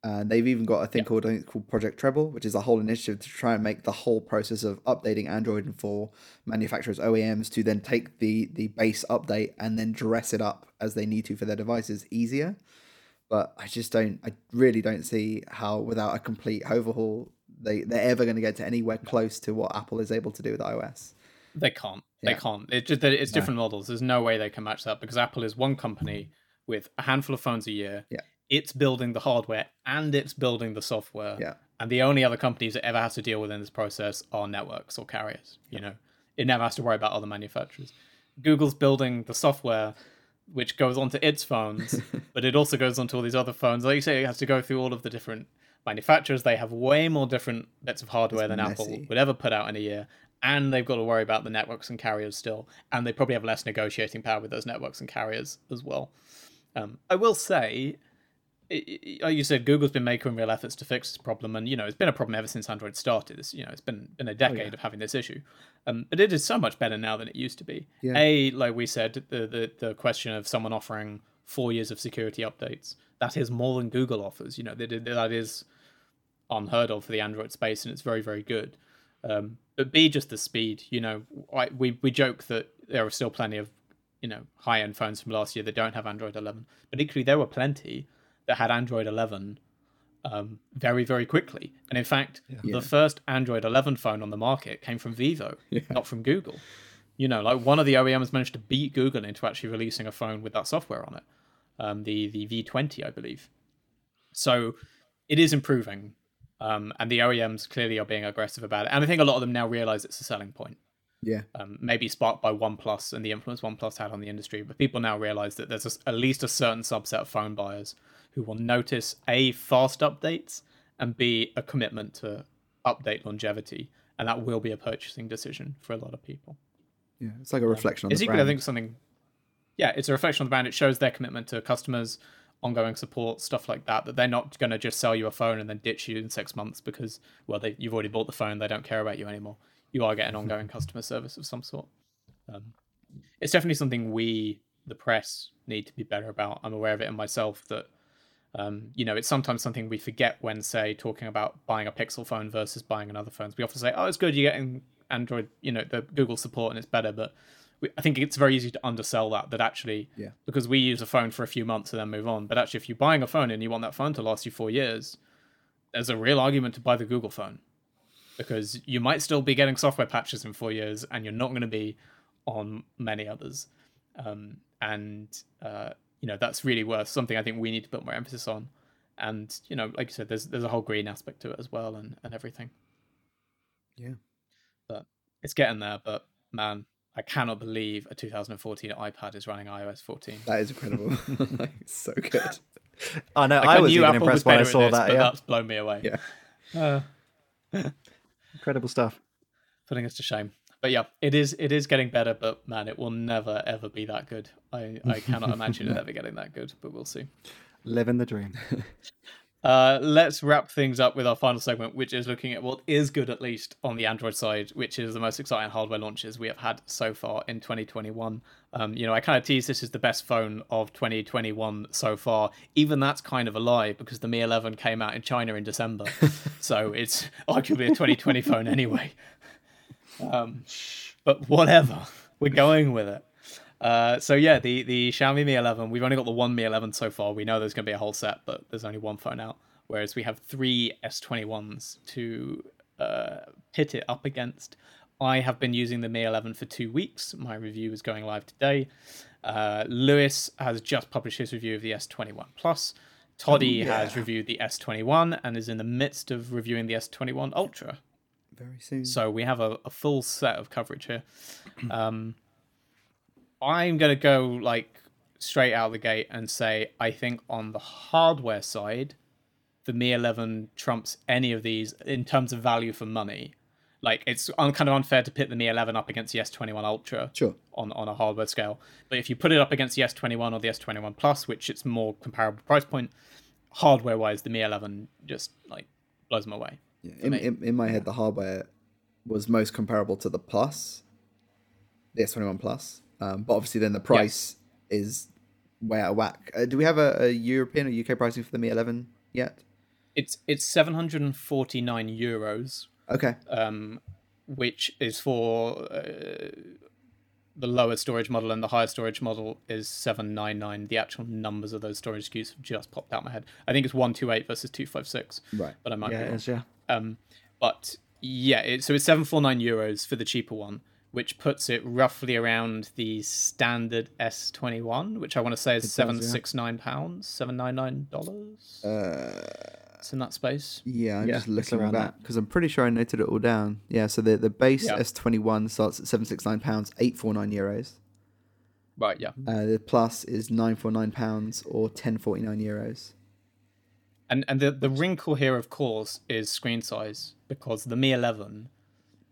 and they've even got a thing called I think called Project Treble, which is a whole initiative to try and make the whole process of updating Android and for manufacturers OEMs to then take the the base update and then dress it up as they need to for their devices easier. But I just don't, I really don't see how without a complete overhaul they they're ever going to get to anywhere close to what Apple is able to do with iOS. They can't. They can't. It's just it's different models. There's no way they can match that because Apple is one company with a handful of phones a year. Yeah. It's building the hardware and it's building the software. Yeah. And the only other companies that ever has to deal with in this process are networks or carriers. You know, it never has to worry about other manufacturers. Google's building the software which goes onto its phones, [LAUGHS] but it also goes onto all these other phones. Like you say, it has to go through all of the different manufacturers. They have way more different bits of hardware It's than Apple would ever put out in a year. And they've got to worry about the networks and carriers still. And they probably have less negotiating power with those networks and carriers as well. Um, I will say, like you said, Google's been making real efforts to fix this problem, and you know it's been a problem ever since Android started. It's, you know, it's been been a decade of having this issue, um, but it is so much better now than it used to be. Yeah. A, like we said, the, the the question of someone offering four years of security updates that is more than Google offers. You know, that that is unheard of for the Android space, and it's very very good. Um, but B, just the speed. You know, I, we we joke that there are still plenty of you know high end phones from last year that don't have Android 11, but equally there were plenty that had Android 11 um, very very quickly. And in fact, Yeah. the first Android 11 phone on the market came from Vivo, Yeah. not from Google. You know, like one of the OEMs managed to beat Google into actually releasing a phone with that software on it, um, the the V20, I believe. So it is improving, um, and the OEMs clearly are being aggressive about it. And I think a lot of them now realize it's a selling point. Yeah, Um, maybe sparked by OnePlus and the influence OnePlus had on the industry, but people now realize that there's a, at least a certain subset of phone buyers who will notice a fast updates and b a commitment to update longevity, and that will be a purchasing decision for a lot of people. yeah, it's like a reflection on It's the equally, brand. I think, something. Yeah, it's a reflection on the brand. It shows their commitment to customers, ongoing support, stuff like that. That they're not going to just sell you a phone and then ditch you in six months because, well, they, you've already bought the phone. They don't care about you anymore. You are getting ongoing customer service of some sort. Um, it's definitely something we, the press, need to be better about. I'm aware of it in myself that. Um, you know, it's sometimes something we forget when, say, talking about buying a Pixel phone versus buying another phone. We often say, "Oh, it's good, you're getting Android, you know, the Google support, and it's better." But I think it's very easy to undersell that. That actually, Yeah. because we use a phone for a few months and then move on. But actually, if you're buying a phone and you want that phone to last you four years, there's a real argument to buy the Google phone because you might still be getting software patches in four years, and you're not going to be on many others. Um, and uh, you know that's really worth something I think we need to put more emphasis on. And you know, like you said, there's there's a whole green aspect to it as well, and and everything. Yeah. but it's getting there. But man, I cannot believe a 2014 iPad is running iOS 14. That is incredible. [LAUGHS] So good. [LAUGHS] I know. Like, I was even Apple impressed when I saw this, that. Yeah, that's blown me away. Yeah. Uh, [LAUGHS] incredible stuff. putting us to shame. But yeah, it is it is getting better, but man, it will never ever be that good. I, I cannot imagine it ever getting that good, but we'll see. Living the dream. Uh, let's wrap things up with our final segment, which is looking at what is good, at least on the Android side, which is the most exciting hardware launches we have had so far in 2021. Um, you know, I kind of tease this is the best phone of 2021 so far. Even that's kind of a lie because the Mi 11 came out in China in December, [LAUGHS] so it's arguably a 2020 phone anyway. [LAUGHS] Um, but whatever, we're going with it. Uh, so yeah, the the Xiaomi Mi 11. We've only got the one Mi 11 so far. We know there's going to be a whole set, but there's only one phone out. Whereas we have three S21s to uh, pit it up against. I have been using the Mi 11 for two weeks. My review is going live today. Uh, Lewis has just published his review of the S21 Plus. Toddy Oh, yeah. has reviewed the S21 and is in the midst of reviewing the S21 Ultra. Very soon. So we have a, a full set of coverage here. Um, I'm gonna go like straight out of the gate and say I think on the hardware side, the Mi 11 trumps any of these in terms of value for money. Like it's un- kind of unfair to pit the Mi 11 up against the S21 Ultra Sure. on on a hardware scale. But if you put it up against the S21 or the S21 Plus, which it's more comparable price point, hardware wise, the Mi 11 just like blows them away. Yeah. In, in, in my head, the hardware was most comparable to the Plus, the S21 Plus. Um, but obviously, then the price is way out of whack. Uh, do we have a, a European or UK pricing for the Mi 11 yet? It's it's 749 euros, Okay. um, which is for uh, the lower storage model, and the higher storage model is 799. The actual numbers of those storage SKUs have just popped out my head. I think it's 128 versus 256, Right. but I might Yeah, be wrong. is, yeah. Um, but yeah, it, so it's 749 euros for the cheaper one, which puts it roughly around the standard S21, which I want to say is 769 pounds, 799 dollars. Uh, It's in that space. yeah, I'm Yeah, just it's looking around back because I'm pretty sure I noted it all down. Yeah, so the, the base Yeah. S21 starts at 769 pounds, 849 euros. Right, yeah. Uh, the Plus is 949 pounds or 1049 euros. And and the, the wrinkle here, of course, is screen size because the Mi 11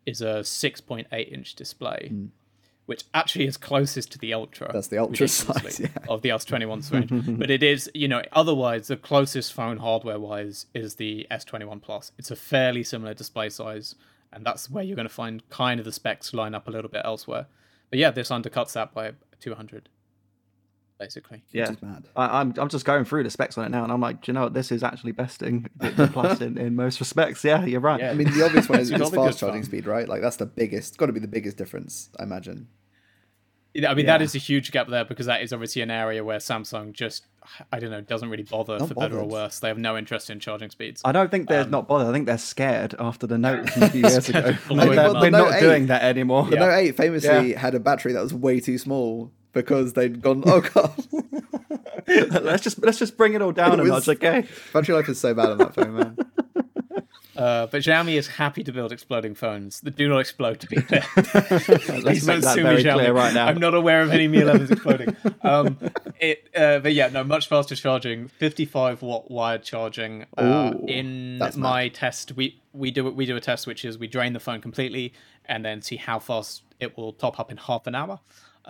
is a 6.8 inch display, hmm. which actually is closest to the Ultra. That's the Ultra size, yeah. of the S21 range. [LAUGHS] but it is, you know, otherwise the closest phone hardware wise is the S21 Plus. It's a fairly similar display size, and that's where you're going to find kind of the specs line up a little bit elsewhere. But yeah, this undercuts that by 200, basically. Yeah. is mad. I, I'm I'm just going through the specs on it now, and I'm like, do you know what? This is actually besting the, the plus [LAUGHS] in, in most respects. Yeah, you're right. Yeah. I mean, the obvious one [LAUGHS] is, It's is got the good fast charging speed, right? Like that's the biggest, got to be the biggest difference, I imagine. Yeah, I mean, that Yeah. is a huge gap there because that is obviously an area where Samsung just, I don't know, doesn't really bother Not for better or worse. They have no interest in charging speeds. I don't think they're Um, not bothered. I think they're scared after the Note from a few [LAUGHS] years ago. of blowing They're, them they're not The Note doing that anymore. The Yeah. Note 8 famously Yeah. had a battery that was way too small because they'd gone, oh god, [LAUGHS] let's just let's just bring it all down It a was- notch, okay? battery life is so bad on that phone, man. [LAUGHS] Uh, but Xiaomi is happy to build exploding phones that do not explode. To be [LAUGHS] clear, Let's make don't that sue very Xiaomi. clear right now. I'm not aware of any Mi 11s exploding. Um, it, uh, but yeah, no, much faster charging. 55 watt wired charging. Uh, Ooh, in that's my test, we we do we do a test which is we drain the phone completely and then see how fast it will top up in half an hour.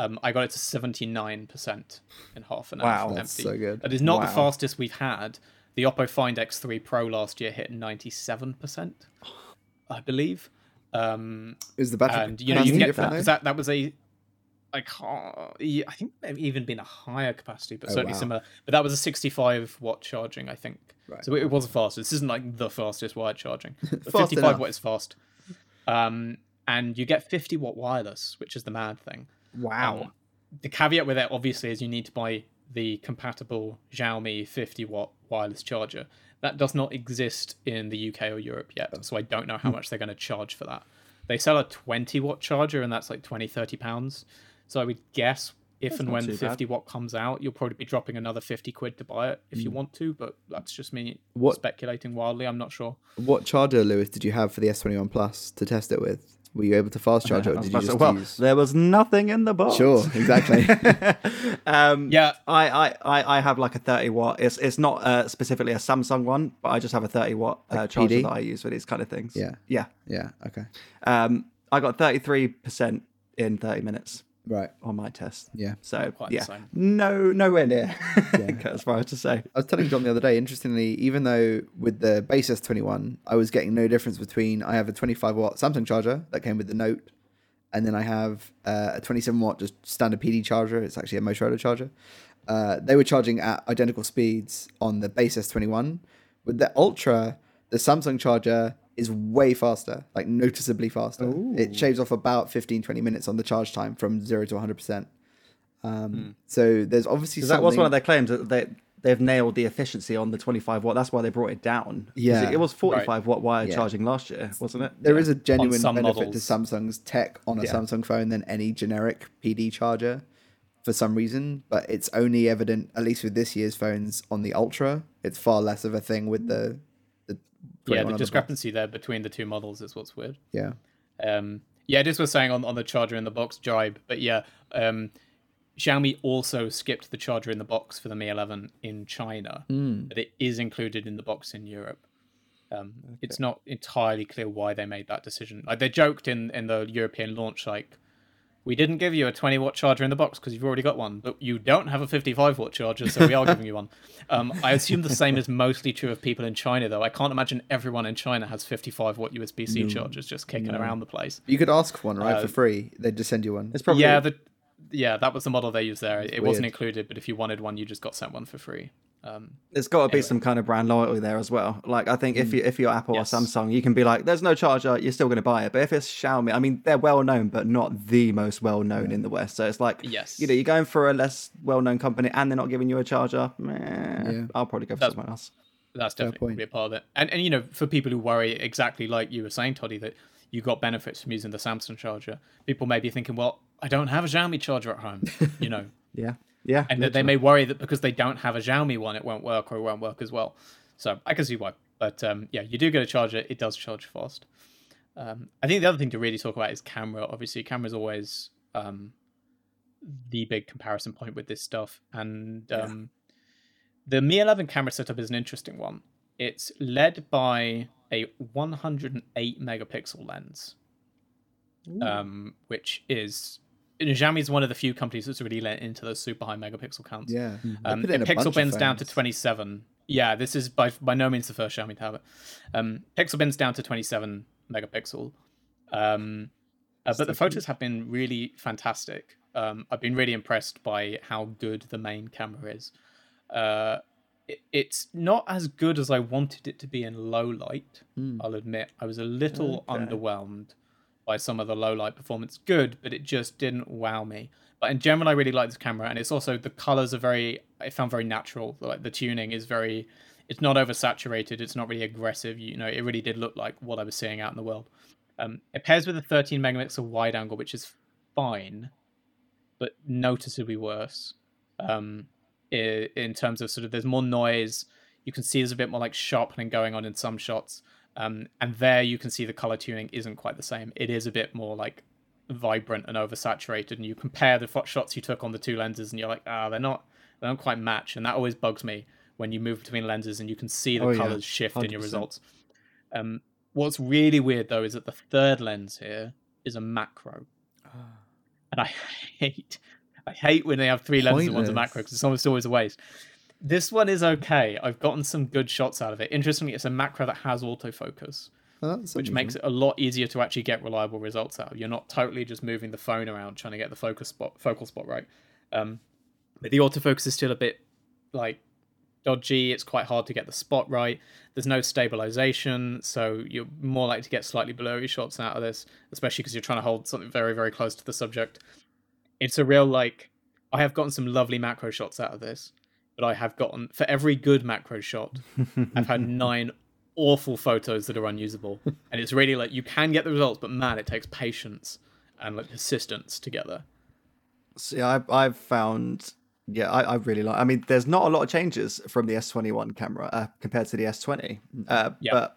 Um, I got it to 79% in half an hour. Wow. That's empty. so good. That is not the fastest we've had. The Oppo Find X3 Pro last year hit 97%, I believe. Um, Is the battery and you know you can get different, because though? that that was a like uh, yeah, I think maybe even been a higher capacity, but Oh, certainly wow. similar. But that was a 65 watt charging, I think. Right. So it, it was fast. This isn't like the fastest wired charging. [LAUGHS] But Fast 55 enough. watt is fast. Um, and you get 50 watt wireless, which is the mad thing. Wow. Um, the caveat with it, obviously, is you need to buy the compatible Xiaomi 50 watt wireless charger. That does not exist in the UK or Europe yet, so I don't know Hmm. how much they're going to charge for that. They sell a 20 watt charger, and that's like 20, 30 pounds. So I would guess if and not when bad. 50 watt comes out, you'll probably be dropping another 50 quid to buy it if Hmm. you want to, but that's just me What- speculating wildly. I'm not sure. What charger, Lewis, did you have for the S21 Plus to test it with? Were you able to fast charge it, or did you just well, use? there was nothing in the box. Sure, exactly. [LAUGHS] um, Yeah. I, I, I, I have like a 30 watt. It's it's not uh, specifically a Samsung one, but I just have a 30 watt uh, charger PD? that I use for these kind of things. Yeah. Yeah. yeah. Okay. Um, I got 33% in 30 minutes Right. on my test. Yeah. So Quite yeah, no, nowhere near. [LAUGHS] [LAUGHS] Yeah. as far as to say. I was telling John the other day, interestingly, even though with the base S21, I was getting no difference between I have a 25 watt Samsung charger that came with the Note, and then I have uh, a 27 watt just standard PD charger. It's actually a Motorola charger. Uh, they were charging at identical speeds on the base S21. With the Ultra, the Samsung charger is way faster, like noticeably faster. It shaves off about 15, 20 minutes on the charge time from zero to 100%. Um, So there's obviously something. that was one of their claims that they they've nailed the efficiency on the 25 watt. That's why they brought it down. Yeah. it, it was 45 watt wire Yeah. charging last year, wasn't it? There is a genuine benefit models. to Samsung's tech on a Yeah. Samsung phone than any generic PD charger for some reason, but it's only evident, at least with this year's phones, on the Ultra. It's far less of a thing with the. the Yeah, the discrepancy there between the two models is what's weird. Yeah. Um, yeah, this was saying on, on the charger in the box jibe, but yeah, um, Xiaomi also skipped the charger in the box for the Mi 11 in China, Hmm. but it is included in the box in Europe. Um, It's not entirely clear why they made that decision. Like they joked in in the European launch, like we didn't give you a 20 watt charger in the box because you've already got one, but you don't have a 55 watt charger, so we are giving you one. [LAUGHS] Um, I assume the same is mostly true of people in China, though. I can't imagine everyone in China has 55 watt USB C chargers just kicking around the place. You could ask for one, right, Uh, for free. They'd just send you one. It's probably yeah, the, yeah, that was the model they used there. It wasn't included, but if you wanted one, you just got sent one for free. Um, There's got to be Anyway. some kind of brand loyalty there as well. Like I think Mm. if you if you're Apple Yes. or Samsung, you can be like, "There's no charger," you're still going to buy it. But if it's Xiaomi, I mean, they're well known, but not the most well known in the West. So it's like, Yes. you know, you're going for a less well known company, and they're not giving you a charger. Meh, Yeah. I'll probably go for That's- someone else. that's definitely gonna be a part of it. And and you know, for people who worry exactly like you were saying, Toddy, that you got benefits from using the Samsung charger, people may be thinking, well, I don't have a Xiaomi charger at home, you know, [LAUGHS] Yeah, yeah. and that they may worry that because they don't have a Xiaomi one, it won't work or it won't work as well. So I can see why. But um, yeah, you do get a charger. It does charge fast. Um, I think the other thing to really talk about is camera. Obviously, camera is always um, the big comparison point with this stuff. And um, the Mi 11 camera setup is an interesting one. It's led by a 108 megapixel lens, um, which is Xiaomi is one of the few companies that's really let into those super high megapixel counts. Yeah. Um, it in it a bunch pixel of bins down to 27. Yeah, this is by by no means the first Xiaomi to have it. Um, pixel bins down to 27 megapixel. Um, uh, but the photos have been really fantastic. Um, I've been really impressed by how good the main camera is. Uh, it, it's not as good as I wanted it to be in low light. I'll admit I was a little Okay. underwhelmed by some of the low light performance. Good, but it just didn't wow me. But in general, I really like this camera, and it's also the colors are very. I found very natural. Like the tuning is very. It's not oversaturated. It's not really aggressive. You know, it really did look like what I was seeing out in the world. Um, it pairs with a 13 megapixel wide angle, which is fine, but noticeably worse. Um, in terms of sort of, there's more noise. You can see there's a bit more like sharpening going on in some shots. Um, and there you can see the color tuning isn't quite the same. It is a bit more like vibrant and oversaturated. And you compare the shots you took on the two lenses, and you're like, ah, they're not, they don't quite match. And that always bugs me when you move between lenses and you can see the Oh, yeah. colors shift in your results. Um, what's really weird though is that the third lens here is a macro, and I [LAUGHS] hate, I hate when they have three lenses and one's a macro because it's almost always a waste. This one is okay. I've gotten some good shots out of it. Interestingly, it's a macro that has autofocus, Oh, which makes it a lot easier to actually get reliable results out. You're not totally just moving the phone around trying to get the focus spot, focal spot right. Um, but the autofocus is still a bit like dodgy. It's quite hard to get the spot right. There's no stabilization, so you're more likely to get slightly blurry shots out of this, especially because you're trying to hold something very, very close to the subject. It's a real like. I have gotten some lovely macro shots out of this, but I have gotten for every good macro shot, I've had [LAUGHS] nine awful photos that are unusable, and it's really like you can get the results, but man, it takes patience and like persistence together. See, I've, I've found, yeah, I, I really like. I mean, there's not a lot of changes from the S21 camera uh, compared to the S20. Uh, Yeah. But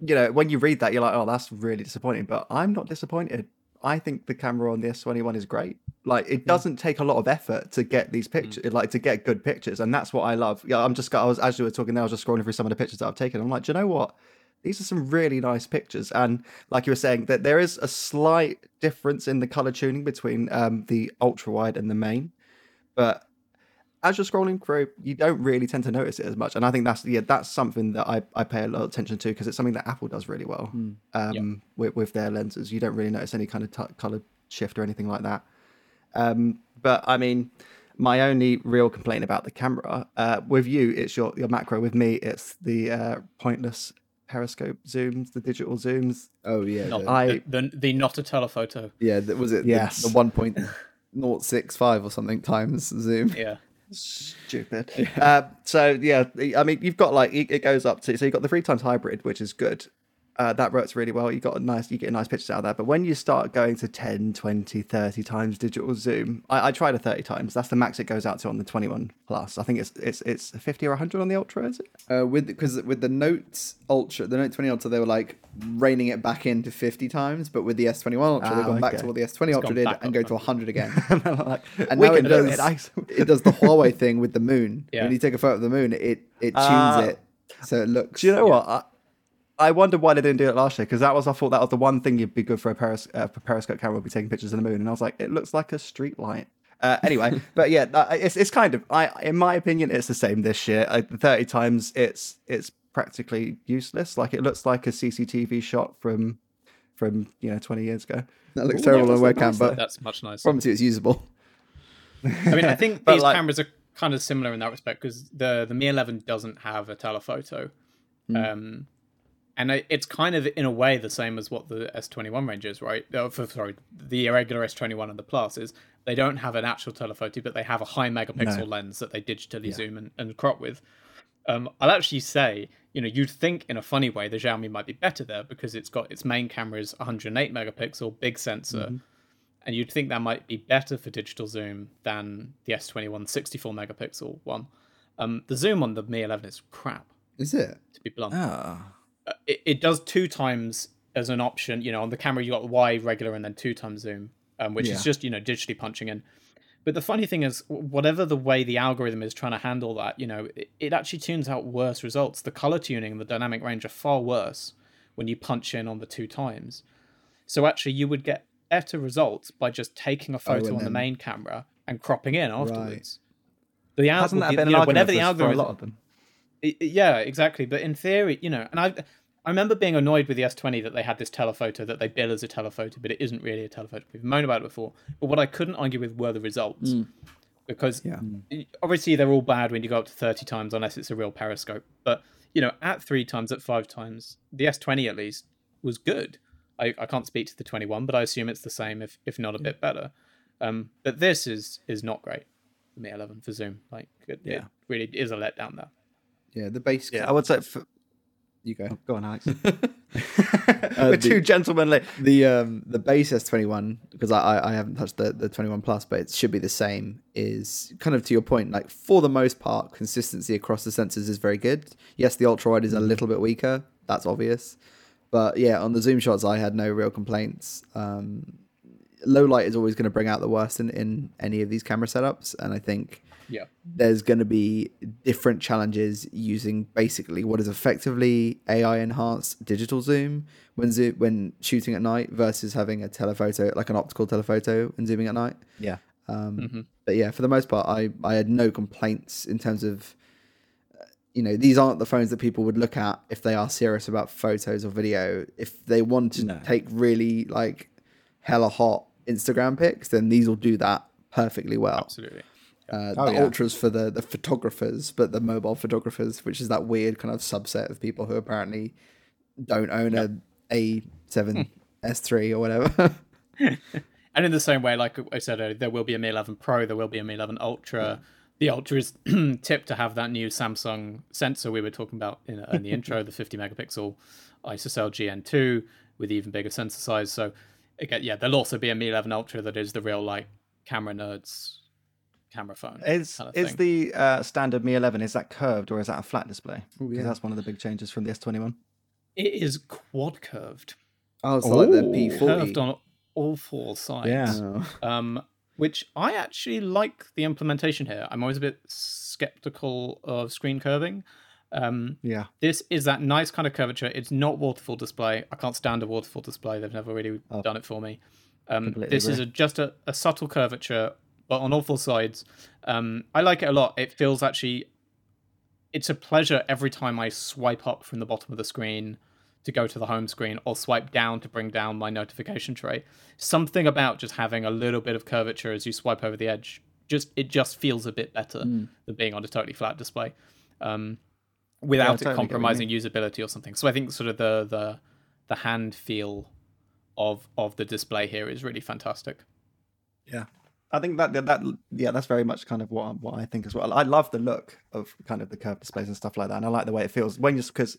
you know, when you read that, you're like, oh, that's really disappointing. But I'm not disappointed. I think the camera on the S21 is great. Like, it doesn't take a lot of effort to get these pictures, like to get good pictures, and that's what I love. Yeah, I'm just, I was as you were talking there, I was just scrolling through some of the pictures that I've taken. I'm like, do you know what? These are some really nice pictures, and like you were saying, that there is a slight difference in the color tuning between um, the ultra wide and the main, but as you're scrolling through, you don't really tend to notice it as much. And I think that's yeah, that's something that I, I pay a lot of attention to because it's something that Apple does really well um, with, with their lenses. You don't really notice any kind of t- color shift or anything like that. Um, but I mean, my only real complaint about the camera uh, with you, it's your your macro. With me, it's the uh, pointless periscope zooms, the digital zooms. Oh yeah, Not the- I- the, the, the not a telephoto. yeah. That was it. Yes. the, the one point naught six five or something times zoom. Yeah. Stupid. Uh, so yeah, I mean, you've got like it it goes up to so you've got the three times hybrid, which is good. Uh, that works really well. You got a nice, you get a nice pictures out of that. But when you start going to 10, 20, 30 times digital zoom, I, I tried a 30 times. That's the max it goes out to on the 21 plus. I think it's it's it's 50 or 100 on the ultra, is it? Uh, with because with the Note Ultra, the Note 20 Ultra, they were like reining it back into 50 times, but with the S21 Ultra, Ah, they've gone back to what the S20 Ultra did and up go then. to 100 again. [LAUGHS] like, And now it does it. [LAUGHS] It does the Huawei thing with the moon. Yeah. When you take a photo of the moon, it it tunes Ah. it so it looks. Do you know what? I, I wondered why they didn't do it last year because that was I thought that was the one thing you'd be good for a peris- uh, for periscope camera would be taking pictures of the moon, and I was like, it looks like a street light. Uh, anyway, [LAUGHS] but yeah, it's it's kind of I in my opinion it's the same this year. Uh, Thirty times it's it's practically useless. Like it looks like a CCTV shot from from you know twenty years ago. That looks Ooh, terrible that on webcam, nice, but That's much nicer. promise you it's usable. I mean, I think [LAUGHS] these like- cameras are kind of similar in that respect because the the Mi 11 doesn't have a telephoto, um, and it's kind of in a way the same as what the S21 range is, right? Oh, for, sorry, the irregular S21 and the Plus is they don't have an actual telephoto, but they have a high megapixel No. lens that they digitally zoom and, and crop with. Um, I'll actually say, you know, you'd think in a funny way the Xiaomi might be better there because it's got its main camera is 108 megapixel, big sensor, and you'd think that might be better for digital zoom than the S21 64 megapixel one. Um, the zoom on the Mi 11 is crap, Is it? to be blunt. Ah, It, it does two times as an option. You know, on the camera you got wide, regular, and then two times zoom, um, which Yeah. is just you know digitally punching in. But the funny thing is, whatever the way the algorithm is trying to handle that, you know, it, it actually tunes out worse results. The color tuning and the dynamic range are far worse when you punch in on the two times. So actually, you would get better results by just taking a photo and on the main camera and cropping in afterwards. The al- hasn't that you been an know, whenever the for a lot of them? I- I- yeah, exactly. But in theory, you know, and I I remember being annoyed with the S20 that they had this telephoto that they bill as a telephoto, but it isn't really a telephoto. We've moaned about it before. But what I couldn't argue with were the results. Because Yeah. obviously they're all bad when you go up to 30 times unless it's a real periscope. But, you know, at three times, at five times, the S20 at least was good. I, I can't speak to the 21, but I assume it's the same, if if not a bit better. Um, but this is is not great. The Mi 11 for Zoom, like it, it Yeah. really is a letdown there. Yeah, the base. Yeah, I would say. For, You go. go on, Alex. [LAUGHS] [LAUGHS] Uh, We're the- too gentlemanly. The um the base S21 because I, I I haven't touched the the 21 plus but it should be the same is kind of to your point like for the most part consistency across the sensors is very good. Yes, the ultra wide is a little bit weaker. That's obvious. But yeah, on the zoom shots I had no real complaints. Um low light is always going to bring out the worst in in any of these camera setups and I think Yeah. there's going to be different challenges using basically what is effectively AI enhanced digital zoom when zo- when shooting at night versus having a telephoto like an optical telephoto and zooming at night. Yeah. Um, But yeah, for the most part, I I had no complaints in terms of you know these aren't the phones that people would look at if they are serious about photos or video. If they want to No. take really like hella hot Instagram pics, then these will do that perfectly well. Absolutely. Uh, Oh, the yeah. ultras for the the photographers, but the mobile photographers, which is that weird kind of subset of people who apparently don't own a A7 S3 or whatever. [LAUGHS] And in the same way, like I said, earlier, there will be a Mi 11 Pro, there will be a Mi 11 Ultra. The Ultra is [CLEARS THROAT] tipped to have that new Samsung sensor we were talking about in, in the [LAUGHS] intro, the 50 megapixel ISOCELL GN2 with even bigger sensor size. So, again, yeah, there'll also be a Mi 11 Ultra that is the real like camera nerds camera phone. Is kind of is thing. the uh, standard Mi 11 is that curved or is that a flat display? Because yeah. that's one of the big changes from the S21. it is quad curved, oh, so like the P40. curved on all four sides. Yeah. Oh. um, which I actually like the implementation here. I'm always a bit skeptical of screen curving. Um, Yeah. this is that nice kind of curvature. It's not waterfall display. I can't stand a waterfall display. They've never really Oh. done it for me. Um, Completely this is a, just a, a subtle curvature, but on all four sides. Um, I like it a lot. It feels actually, it's a pleasure every time I swipe up from the bottom of the screen to go to the home screen or swipe down to bring down my notification tray. Something about just having a little bit of curvature as you swipe over the edge. Just it just feels a bit better than being on a totally flat display. Um, without totally it compromising usability or something. So I think sort of the the the hand feel of of the display here is really fantastic. Yeah. I think that, that yeah, that's very much kind of what I- what I think as well. I love the look of kind of the curved displays and stuff like that, and I like the way it feels when you because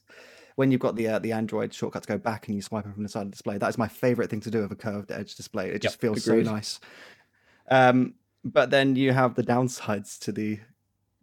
when you've got the uh, the Android shortcut to go back and you swipe it from the side of the display, that is my favorite thing to do with a curved edge display. It just feels agreed. so nice. Um, but then you have the downsides to the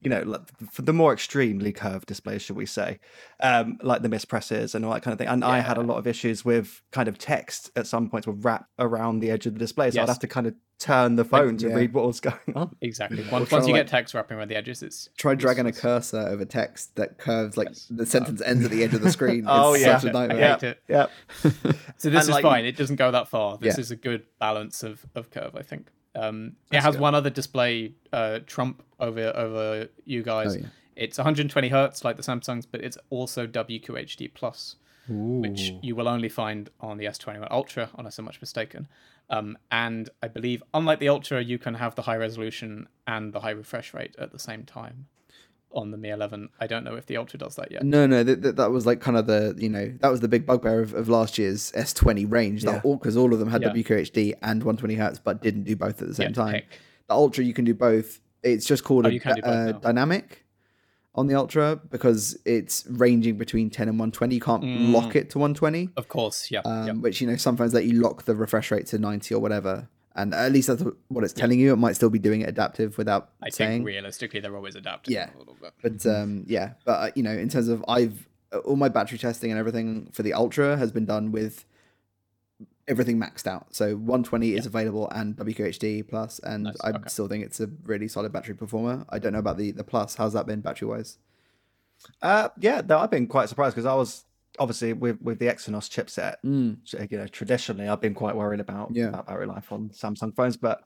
you know, like for the more extremely curved displays, should we say, um, like the mispresses and all that kind of thing. And I had a lot of issues with kind of text at some points would wrap around the edge of the display, so I'd have to kind of turn the phone to yeah. read what was going on. [LAUGHS] Exactly. Once, once you like- get text wrapping around the edges, it's Try dragging a cursor over text that curves like Yes. the sentence ends at the edge of the screen. [LAUGHS] Oh, it's yeah. such a I nightmare. hate it. Yeah, [LAUGHS] So this And, is like- fine. It doesn't go that far. This Yeah. is a good balance of, of curve, I think. Um, it has good. one other display uh, trump over over you guys. Oh, yeah. It's 120 hertz like the Samsungs, but it's also WQHD plus, which you will only find on the S21 Ultra, unless I'm much mistaken. Um, and I believe, unlike the Ultra, you can have the high resolution and the high refresh rate at the same time on the Mi 11. I don't know if the Ultra does that yet. No, no, that, that, that was like kind of the you know that was the big bugbear of, of last year's S20 range. Yeah. That all because all of them had Yeah. WQHD and 120 hertz, but didn't do both at the same Yeah, time. pick. The Ultra you can do both. It's just called Oh, a uh, dynamic on the Ultra because it's ranging between 10 and 120. You can't Mm. lock it to 120, Of course, yeah. um, yeah. which you know sometimes let you lock the refresh rate to 90 or whatever. And at least that's what it's telling you. It might still be doing it adaptive without I saying. think realistically they're always adapting Yeah. a little bit. But um, yeah, but uh, you know, in terms of I've all my battery testing and everything for the Ultra has been done with everything maxed out. So 120 is available and WQHD plus, and Nice, I okay. still think it's a really solid battery performer. I don't know about the the plus. How's that been battery wise? uh, yeah. No, I've been quite surprised because I was obviously with with the Exynos chipset. Mm. you know, traditionally I've been quite worried about, Yeah. about battery life on Samsung phones, but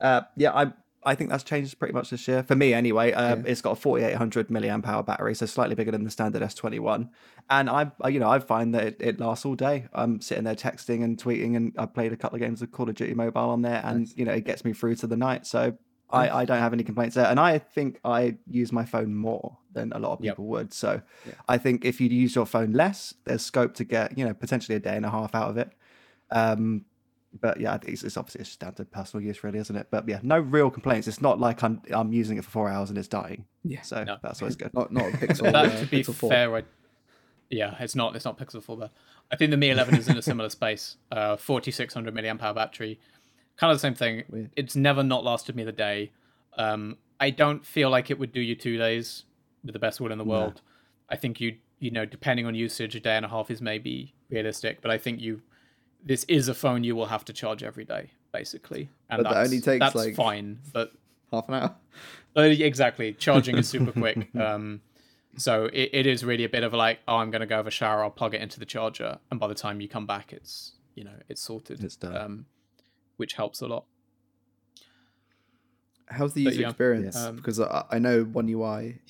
uh, yeah, I I think that's changed pretty much this year for me anyway. Uh, Yeah. It's got a 4800 milliamp hour battery, so slightly bigger than the standard S21, and I you know I find that it, it lasts all day. I'm sitting there texting and tweeting, and I played a couple of games of Call of Duty Mobile on there, and you know it gets me through to the night. So. I, I don't have any complaints there, and I think I use my phone more than a lot of Yep. people would. So, Yeah. I think if you use your phone less, there's scope to get you know potentially a day and a half out of it. Um, but yeah, it's, it's obviously it's just down to personal use, really, isn't it? But yeah, no real complaints. It's not like I'm I'm using it for four hours and it's dying. Yeah. So No. that's always good. Not not a [LAUGHS] Pixel. that uh, to be Pixel 4. fair, I, yeah, it's not it's not Pixel 4 there. I think the Mi 11 is in a similar space. Uh, 4600 milliamp hour battery, kind of the same thing. Weird. It's never not lasted me the day. Um, I don't feel like it would do you two days with the best will in the world. I think you you know depending on usage, a day and a half is maybe realistic, but I think you this is a phone you will have to charge every day basically, and But that that's, only takes, that's like- fine. But half an hour. [LAUGHS] uh, exactly. Charging is super quick. [LAUGHS] Um, so it, it is really a bit of like, oh, I'm going to go have a shower. I'll plug it into the charger, and by the time you come back, it's you know it's sorted. It's done. Um, which helps a lot. How's the user yeah, experience? um, because I, I know One UI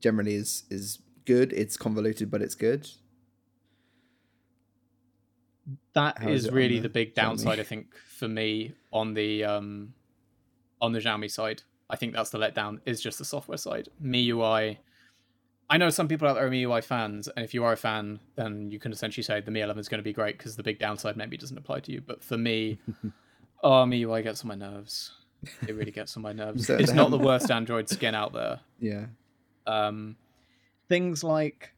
generally is is good. It's convoluted, but it's good. That How is is really the the big Xiaomi? downside, I think, for me on the um, on the Xiaomi side. I think that's the letdown is just the software side. MIUI. I know some people out there are MIUI fans, and if you are a fan, then you can essentially say the Mi 11 is going to be great because the big downside maybe doesn't apply to you. But for me, [LAUGHS] oh, MIUI gets on my nerves. It really gets on my [LAUGHS] nerves. So it's not the worst Android skin out there. Yeah. Um, things like